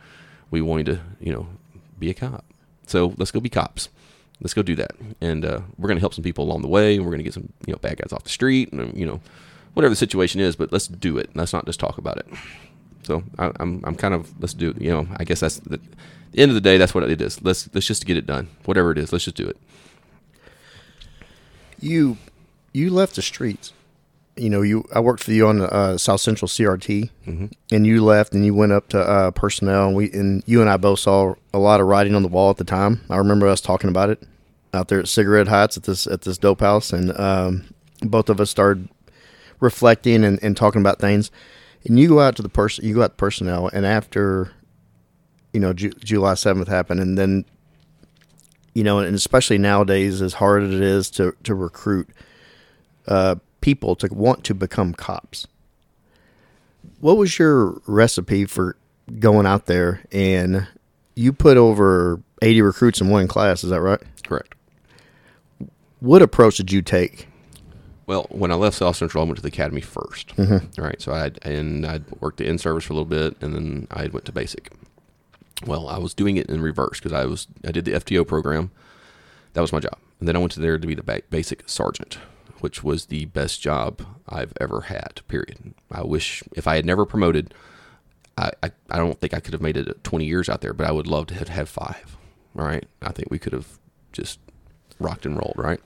we wanted to, you know, be a cop. So let's go be cops. Let's go do that, and uh, we're going to help some people along the way, and we're going to get some, you know, bad guys off the street, and you know, whatever the situation is, but let's do it. Let's not just talk about it. So I, am I'm, I'm kind of let's do it. You know, I guess that's the, the end of the day. That's what it is. Let's let's just get it done. Whatever it is, let's just do it. You you left the streets. You know, you I worked for you on uh, South Central CRT, mm-hmm. and you left and you went up to uh, personnel, and we and you and I both saw a lot of writing on the wall at the time. I remember us talking about it out there at Cigarette Heights at this at this dope house, and um, both of us started reflecting and, and talking about things. And you go out to the person, you go out to personnel, and after, you know, Ju- July seventh happened, and then, you know, and especially nowadays, as hard as it is to to recruit uh, people to want to become cops. What was your recipe for going out there and you put over 80 recruits in one class, is that right? Correct. What approach did you take well, when I left South Central, I went to the academy 1st mm-hmm. Right, so I and I worked the in service for a little bit, and then I went to basic. Well, I was doing it in reverse because I was I did the FTO program. That was my job, and then I went to there to be the basic sergeant, which was the best job I've ever had. Period. I wish if I had never promoted, I I, I don't think I could have made it 20 years out there, but I would love to have had five. All right, I think we could have just rocked and rolled. Right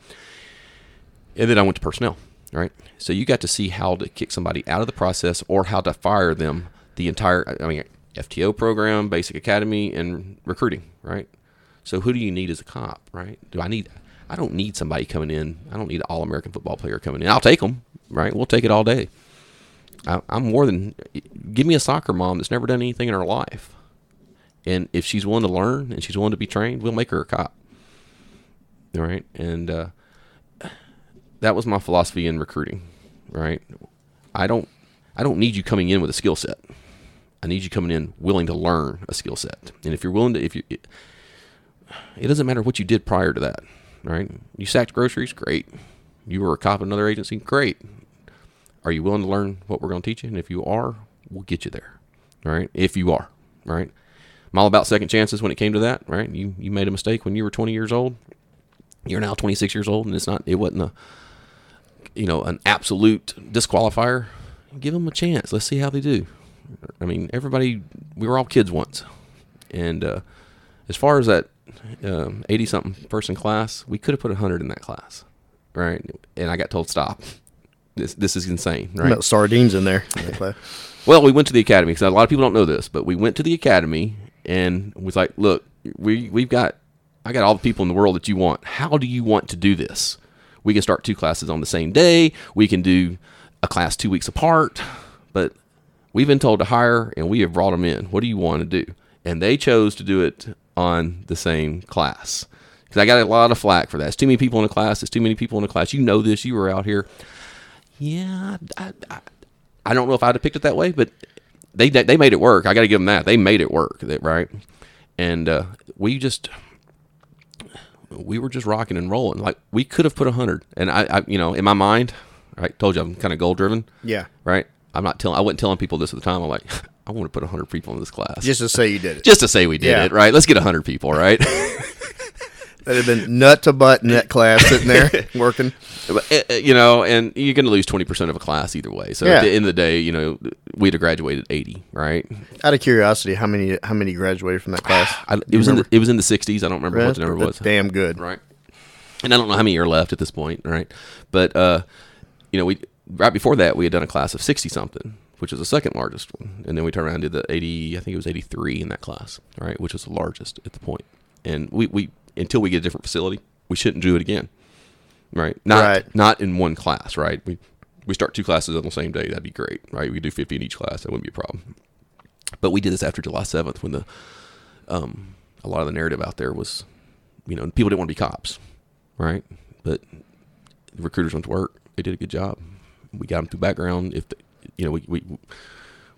and then I went to personnel. Right, so you got to see how to kick somebody out of the process or how to fire them. The entire, I mean, FTO program, basic academy, and recruiting. Right. So who do you need as a cop? Right? Do I need? I don't need somebody coming in. I don't need an all American football player coming in. I'll take them. Right? We'll take it all day. I, I'm more than. Give me a soccer mom that's never done anything in her life, and if she's willing to learn and she's willing to be trained, we'll make her a cop. All right, and uh, that was my philosophy in recruiting, right? I don't I don't need you coming in with a skill set. I need you coming in willing to learn a skill set. And if you're willing to if you it, it doesn't matter what you did prior to that, right? You sacked groceries, great. You were a cop at another agency, great. Are you willing to learn what we're going to teach you? And if you are, we'll get you there, right? If you are, right? I'm all about second chances when it came to that, right? You you made a mistake when you were 20 years old. You're now 26 years old, and it's not it wasn't a you know, an absolute disqualifier, give them a chance. Let's see how they do. I mean, everybody, we were all kids once. And uh, as far as that 80 um, something person class, we could have put 100 in that class, right? And I got told, stop. This, this is insane, right? About sardines in there. well, we went to the academy because a lot of people don't know this, but we went to the academy and was like, look, we, we've got, I got all the people in the world that you want. How do you want to do this? We can start two classes on the same day. We can do a class two weeks apart. But we've been told to hire and we have brought them in. What do you want to do? And they chose to do it on the same class. Because I got a lot of flack for that. It's too many people in a class. It's too many people in a class. You know this. You were out here. Yeah, I, I, I don't know if I'd picked it that way, but they they made it work. I got to give them that. They made it work, right? And uh, we just we were just rocking and rolling. Like we could have put a hundred, and I, I, you know, in my mind, I told you I'm kind of goal driven. Yeah. Right. I'm not telling. I wasn't telling people this at the time. I'm like, I want to put a hundred people in this class just to say you did it. Just to say we did yeah. it. Right. Let's get a hundred people. Right. That'd have been nut to butt in that class sitting there working. Uh, uh, you know, and you're going to lose 20% of a class either way. So Yeah. at the end of the day, you know, we'd have graduated 80, right? Out of curiosity, how many how many graduated from that class? I, it was in the, it was in the 60s. I don't remember what the number that's was. damn good. right? And I don't know how many are left at this point, right? But uh, you know, we right before that we had done a class of sixty something, which was the second largest one, and then we turned around and did the eighty. I think it was eighty three in that class, right? Which was the largest at the point. And we we until we get a different facility, we shouldn't do it again, right? Not Right. not in one class, right? We we start two classes on the same day. That'd be great, right? We could do fifty in each class. That wouldn't be a problem. But we did this after July seventh when the um, a lot of the narrative out there was, you know, people didn't want to be cops, right? But the recruiters went to work. They did a good job. We got them through background. If the, you know, we, we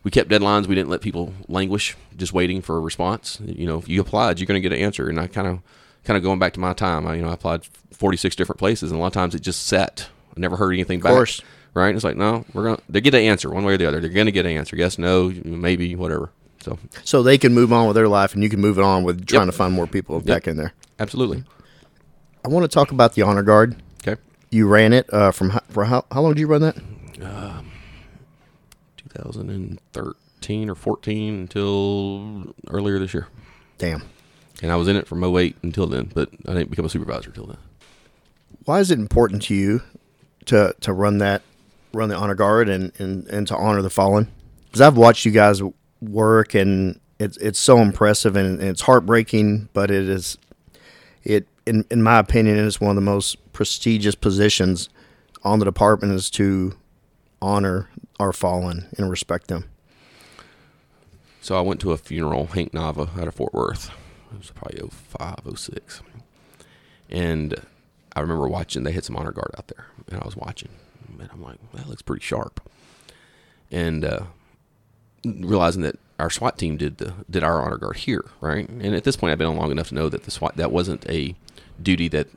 we kept deadlines. We didn't let people languish, just waiting for a response. You know, if you applied, you're going to get an answer. And I kind of kind of going back to my time. I you know I applied 46 different places, and a lot of times it just sat. I never heard anything back. course. Right? It's like no, we're gonna they get an answer one way or the other. They're going to get an answer. Yes, no, maybe, whatever. So So they can move on with their life, and you can move it on with trying Yep. to find more people back in there. absolutely. I want to talk about the honor guard. Okay. You ran it uh, from for how, how long did you run that? 2013 or 14 until earlier this year. Damn. And I was in it from 08 until then, but I didn't become a supervisor until then. Why is it important to you to to run that run the honor guard and and, and to honor the fallen? Because I've watched you guys work, and it's it's so impressive and, and it's heartbreaking, but it is it in in my opinion it is one of the most prestigious positions on the department is to honor our fallen and respect them. So I went to a funeral, Hank Nava, out of Fort Worth. It was probably 05, 06. And I remember watching, they had some honor guard out there, and I was watching. And I'm like, that looks pretty sharp. And uh, realizing that our SWAT team did the did our honor guard here, right? And at this point, I've been on long enough to know that the SWAT that wasn't a duty that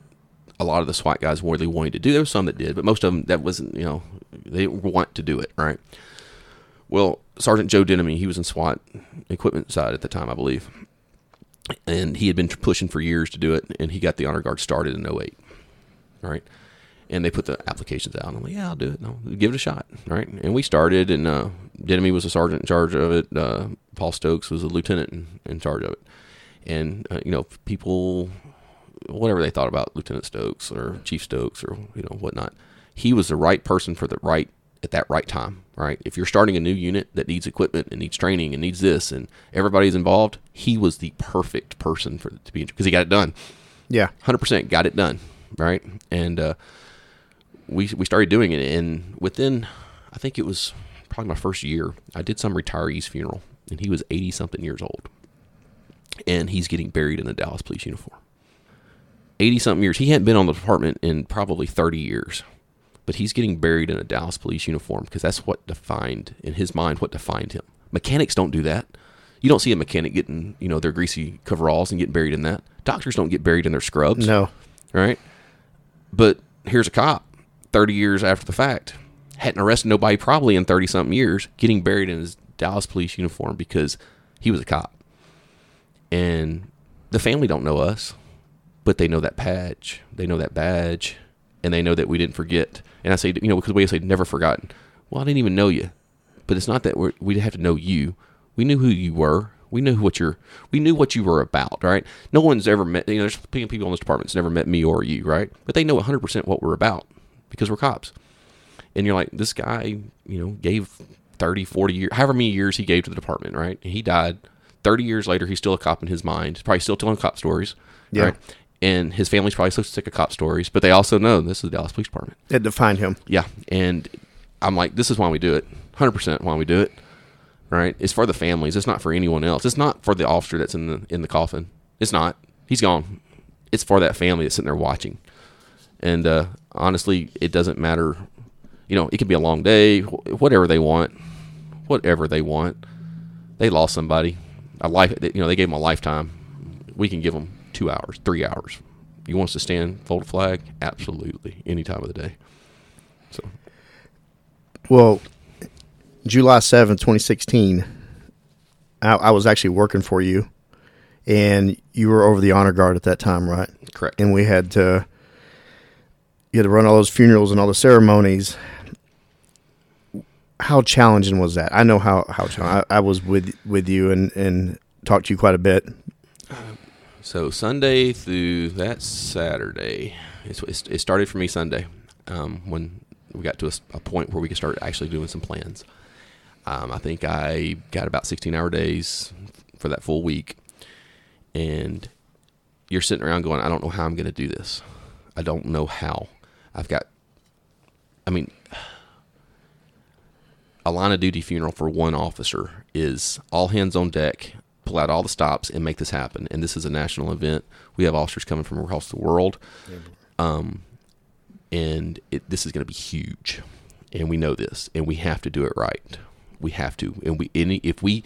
a lot of the SWAT guys really wanted to do. There was some that did, but most of them that wasn't. You know, they want to do it, right? Well, Sergeant Joe Denemy, he was in SWAT equipment side at the time, I believe, and he had been pushing for years to do it, and he got the honor guard started in 08, right? And they put the applications out. And I'm like, yeah, I'll do it. No, give it a shot, right? And we started, and uh, Denemy was a sergeant in charge of it. Uh, Paul Stokes was a lieutenant in, in charge of it. And uh, you know, people, whatever they thought about Lieutenant Stokes or Chief Stokes or you know whatnot, he was the right person for the right at that right time, right? If you're starting a new unit that needs equipment and needs training and needs this, and everybody's involved, he was the perfect person for to be because he got it done Yeah. hundred percent got it done, right? And uh, we we started doing it, and within I think it was probably my first year, I did some retiree's funeral, and he was eighty something years old, and he's getting buried in a Dallas police uniform. Eighty something years, he hadn't been on the department in probably thirty years, but he's getting buried in a Dallas police uniform because that's what defined in his mind what defined him. Mechanics don't do that. You don't see a mechanic getting, you know, their greasy coveralls and getting buried in that. Doctors don't get buried in their scrubs No. right? But here's a cop, 30 years after the fact, hadn't arrested nobody probably in 30 something years, getting buried in his Dallas police uniform because he was a cop. And the family don't know us, but they know that patch, They know that badge, and they know that we didn't forget. And I say, you know, because we say never forgotten. Well, I didn't even know you, but it's not that we're, we have to know you. We knew who you were. We knew what you're. We knew what you were about, right? No one's ever met. You know, there's people in this department that's never met me or you, right? But they know 100 percent what we're about because we're cops. And you're like, this guy, you know, gave 30, 40 years, however many years he gave to the department, right? And he died. 30 years later, he's still a cop in his mind. He's probably still telling cop stories, Yeah. right? And his family's probably so sick of cop stories, but they also know this is the Dallas Police Department. It defined him. Yeah, and I'm like, this is why we do it. 100% why we do it. Right? It's for the families. It's not for anyone else. It's not for the officer that's in the in the coffin. It's not. He's gone. It's for that family that's sitting there watching. And uh, honestly, it doesn't matter. You know, it could be a long day, wh- whatever they want, whatever they want. They lost somebody, a life. You know, they gave them a lifetime. We can give them two hours, three hours. You want us to stand, fold a flag? Absolutely, any time of the day. So Well, July seventh, 2016, I, I was actually working for you and you were over the honor guard at that time, right? Correct. And we had to you had to run all those funerals and all the ceremonies. How challenging was that? I know how how challenging. I, I was with with you and and talked to you quite a bit. So Sunday through that Saturday, it's, it started for me Sunday um, when we got to a point where we could start actually doing some plans. Um, I think I got about 16 hour days for that full week, and you're sitting around going, I don't know how I'm going to do this. I don't know how. I've got, I mean, a line of duty funeral for one officer is all hands on deck, pull out all the stops, and make this happen. And this is a national event. We have officers coming from across the world, um, and it, this is going to be huge. And we know this, and we have to do it right. We have to, and we any if we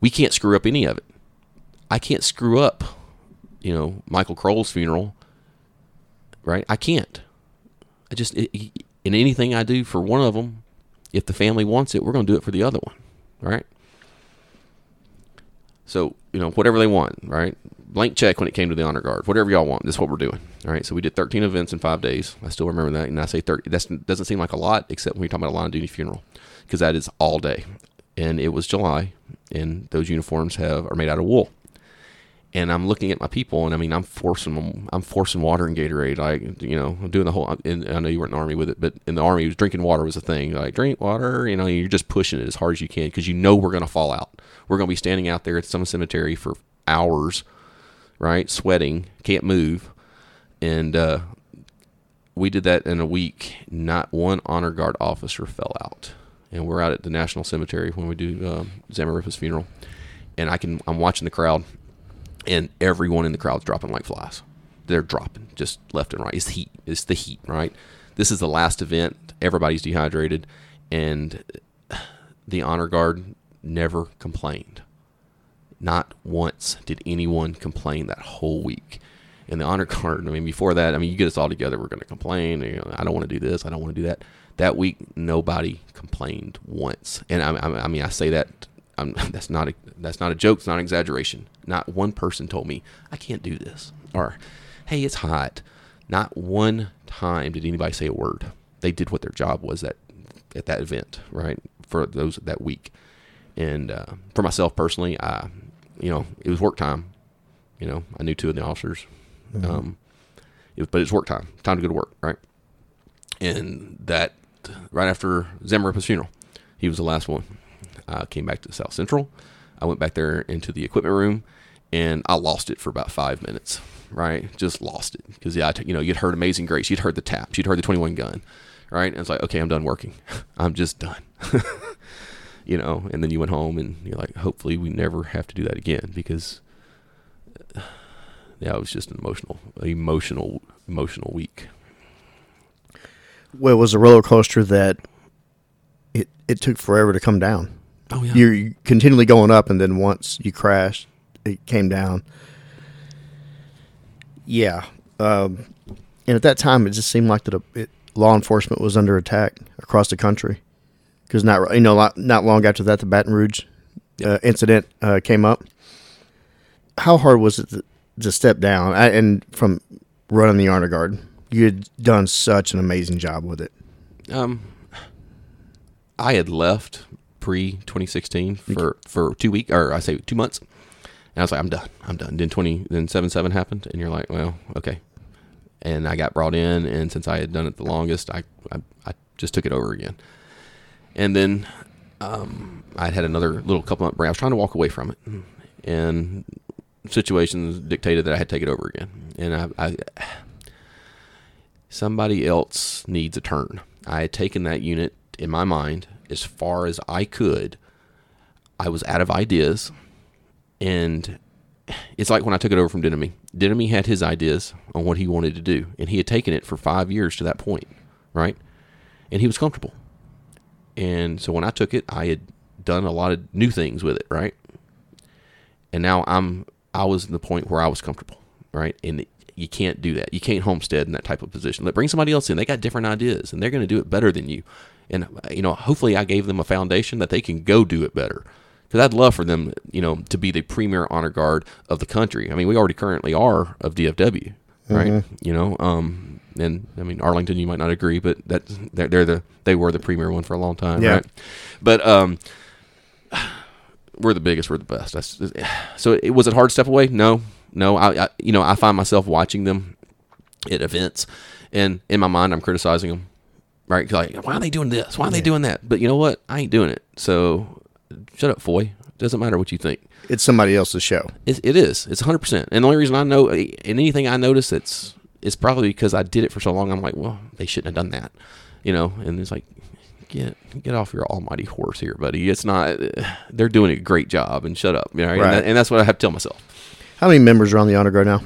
we can't screw up any of it. I can't screw up, you know, Michael Krol's funeral. Right? I can't. I just it, in anything I do for one of them, if the family wants it, we're going to do it for the other one, right? So you know whatever they want, right? Blank check when it came to the honor guard. Whatever y'all want, this is what we're doing. All right. So we did 13 events in five days. I still remember that, and I say 30. That doesn't seem like a lot, except when you're talking about a line of duty funeral, because that is all day, and it was July, and those uniforms have are made out of wool and I'm looking at my people, and I mean, I'm forcing them, I'm forcing water and Gatorade, like you know, I'm doing the whole. And I know you weren't in the army with it, but in the army, drinking water was a thing. Like drink water, you know, you're just pushing it as hard as you can because you know we're gonna fall out. We're gonna be standing out there at some cemetery for hours, right, sweating, can't move, and uh, we did that in a week. Not one honor guard officer fell out, and we're out at the National Cemetery when we do um, Zamarripa's funeral, and I can, I'm watching the crowd and everyone in the crowd's dropping like flies. They're dropping just left and right. It's heat. It's the heat, right? This is the last event. Everybody's dehydrated, and the honor guard never complained. Not once did anyone complain that whole week. And the honor guard, I mean, before that, I mean, you get us all together, we're going to complain. You know, I don't want to do this. I don't want to do that. That week, nobody complained once. And I, I, I mean, I say that I'm, that's not a that's not a joke. It's not an exaggeration. Not one person told me I can't do this or, "Hey, it's hot." Not one time did anybody say a word. They did what their job was at at that event, right? For those that week, and uh, for myself personally, I, you know, it was work time. You know, I knew two of the officers, um, it, but it's work time. Time to go to work, right? And that right after Zamarripa's funeral, he was the last one. I came back to South Central. I went back there into the equipment room, and I lost it for about five minutes. Right, just lost it because yeah, you know, you'd heard Amazing Grace, you'd heard the taps, you'd heard the Twenty One Gun, right? And it's like, okay, I'm done working. I'm just done. you know, and then you went home, and you're like, hopefully, we never have to do that again because yeah, it was just an emotional, emotional, emotional week. Well, it was a roller coaster that it it took forever to come down. Oh yeah, You're continually going up, and then once you crashed, it came down. Yeah, um, and at that time, it just seemed like that it, law enforcement was under attack across the country. Because not you know not, not long after that, the Baton Rouge uh, incident uh, came up. How hard was it to, to step down I, and from running the honor guard? You had done such an amazing job with it. Um, I had left pre 2016 for for two week or I say two months, and I was like, I'm done, I'm done. Then 20 then seven seven happened, and you're like, well, okay. And I got brought in, and since I had done it the longest, I I, I just took it over again. And then um, I had another little couple month break. I was trying to walk away from it, and situations dictated that I had to take it over again. And I, I somebody else needs a turn. I had taken that unit in my mind as far as I could. I was out of ideas, and it's like when I took it over from Denemy. Denemy had his ideas on what he wanted to do, and he had taken it for five years to that point, right? And he was comfortable. And so when I took it, I had done a lot of new things with it, right? And now I'm I was in the point where I was comfortable, right? And you can't do that. You can't homestead in that type of position. Let bring somebody else in. They got different ideas, and they're going to do it better than you. And you know, hopefully, I gave them a foundation that they can go do it better. because I'd love for them, you know, to be the premier honor guard of the country. I mean, we already currently are of DFW, right? You know, um, and I mean Arlington, you might not agree, but that they're, they're the they were the premier one for a long time, Yeah. right? But um, we're the biggest, we're the best. That's, so it was it hard to step away? No, no. I, I you know I find myself watching them at events, and in my mind I'm criticizing them, right? Like why are they doing this? Why are they doing that? But you know what? I ain't doing it. So shut up, Foy. It Doesn't matter what you think. It's somebody else's show. It, it is. It's 100. percent And the only reason I know, and anything I notice, it's it's probably because I did it for so long. I'm like, well, they shouldn't have done that, you know. And it's like, get get off your almighty horse here, buddy. It's not. They're doing a great job, and shut up. You know, Right. and, that, and that's what I have to tell myself. How many members are on the honor guard now?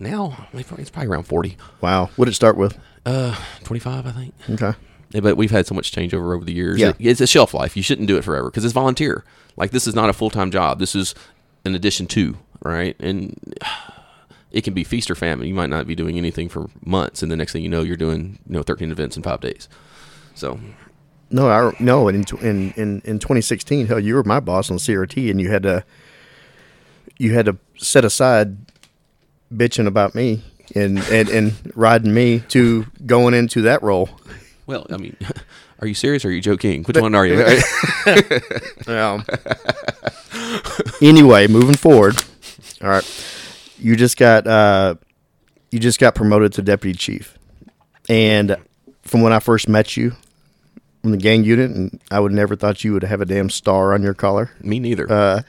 Now it's probably- it's probably around 40, Wow. What did it start with? Uh, 25, I think. Okay. Yeah, but we've had so much changeover over the years. Yeah. It- it's a shelf life. You shouldn't do it forever because it's volunteer. Like this is not a full time job. This is an addition to right, and it can be feast or famine. You might not be doing anything for months, and the next thing you know, you're doing you know 13 events in five days. So No, I no. In in in in 2016, hell, you were my boss on CRT, and you had to you had to set aside bitching about me and and and riding me to going into that role. well, I mean, are you serious or are you joking? Which one are you? Um, anyway, moving forward. All right, you just got uh, you just got promoted to deputy chief, and from when I first met you from the gang unit, and I would never thought you would have a damn star on your collar. Me neither. Uh,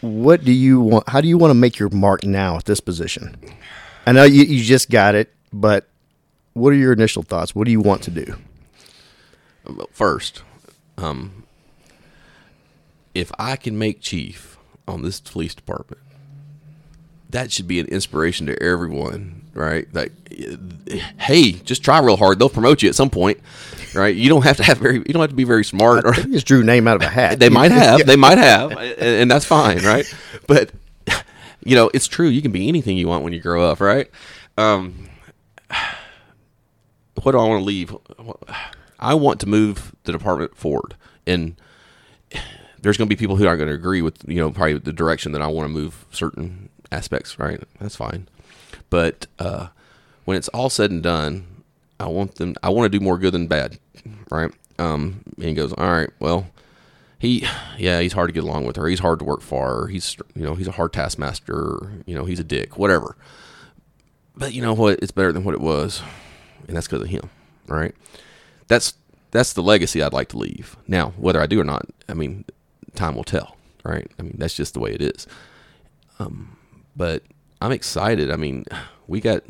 What do you want? How do you want to make your mark now at this position? I know you, you just got it, but what are your initial thoughts? What do you want to do? First, um, if I can make chief on this police department, that should be an inspiration to everyone, right? Like, hey, just try real hard; they'll promote you at some point, right? You don't have to have very, you don't have to be very smart, or just drew a name out of a hat. they might have, they might have, and, and that's fine, right? But you know, it's true. You can be anything you want when you grow up, right? Um, what do I want to leave? I want to move the department forward, and there's going to be people who aren't going to agree with you know probably the direction that I want to move certain aspects. Right? That's fine, but uh, when it's all said and done, I want them. I want to do more good than bad. Right? Um, and he goes, all right, well. He, yeah, he's hard to get along with, or he's hard to work for, or he's, you know, he's a hard taskmaster, you know, he's a dick, whatever. But you know what? It's better than what it was, and that's because of him. right? that's that's the legacy I'd like to leave. Now, whether I do or not, I mean, time will tell. Right? I mean, that's just the way it is. Um, but I'm excited. I mean, we got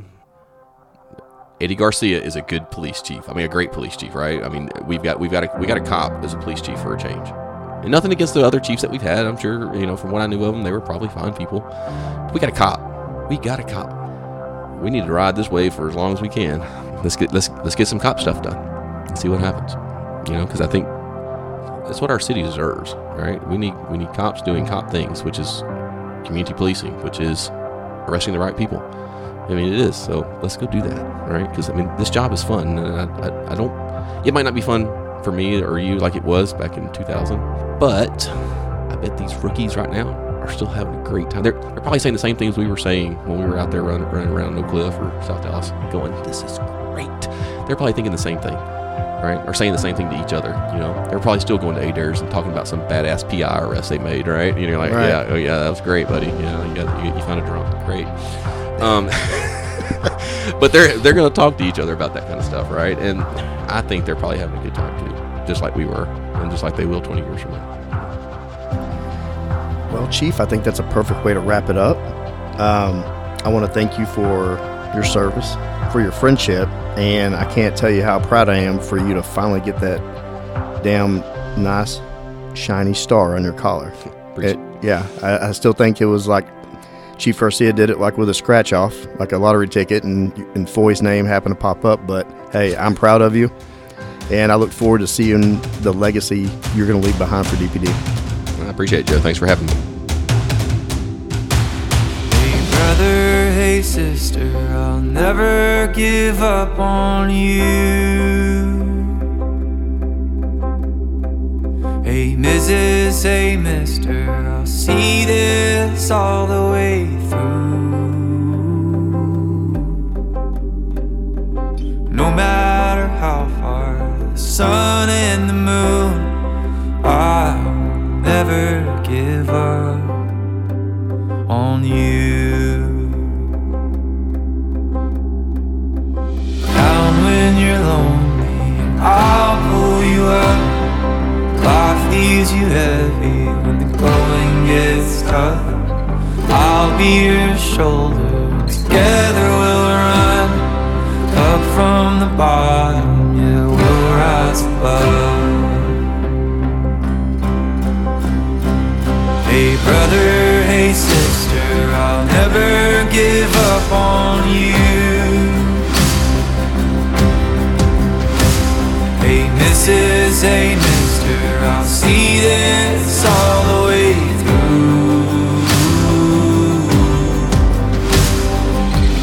Eddie Garcia is a good police chief. I mean, a great police chief, right? I mean, we've got we've got a, we got a cop as a police chief for a change. And nothing against the other chiefs that we've had. I'm sure you know from what I knew of them, they were probably fine people. We got a cop. We got a cop. We need to ride this wave for as long as we can. Let's get let's let's get some cop stuff done and see what happens. You know, because I think that's what our city deserves, right? We need we need cops doing cop things, which is community policing, which is arresting the right people. I mean, it is. So let's go do that, right? Because I mean, this job is fun, and I, I, I don't. It might not be fun for me or you like it was back in 2000, but I bet these rookies right now are still having a great time. They're, they're probably saying the same things we were saying when we were out there running, running around Oak Cliff or South Dallas, going, "This is great." They're probably thinking the same thing, right? Or saying the same thing to each other. You know, they're probably still going to ADARS and talking about some badass PI arrest they made, right? You know, like, Right. yeah, oh yeah, that was great, buddy. Yeah, you got you, you found a drunk, great. Um, but they're they're going to talk to each other about that kind of stuff, right? And I think they're probably having a good time too, just like we were, and just like they will 20 years from now. Well, Chief, I think that's a perfect way to wrap it up. Um, I want to thank you for your service, for your friendship, and I can't tell you how proud I am for you to finally get that damn nice, shiny star on your collar. It- yeah, I, I still think it was like Chief Garcia did it like with a scratch off, like a lottery ticket, and, and Foy's name happened to pop up. But hey, I'm proud of you, and I look forward to seeing the legacy you're going to leave behind for DPD. I appreciate it, Joe. Thanks for having me. Hey sister, I'll never give up on you. Hey Mrs. Hey, Mister, I'll see this all the way through. No matter how far the sun and the moon, I'll never give up on you. When you're lonely, I'll pull you up. Life leaves you heavy when the going gets tough. I'll be your shoulder. Together we'll run up from the bottom. Yeah, we'll rise above. Hey brother, hey sister, I'll never give up on you. Mrs., hey Mister, I'll see this all the way through.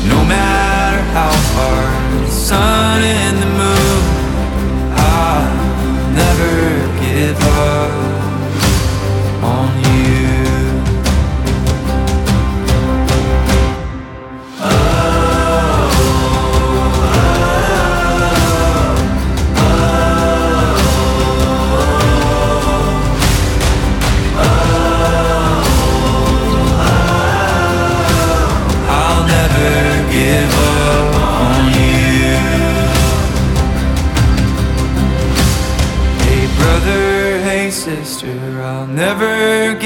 No matter how far the sun and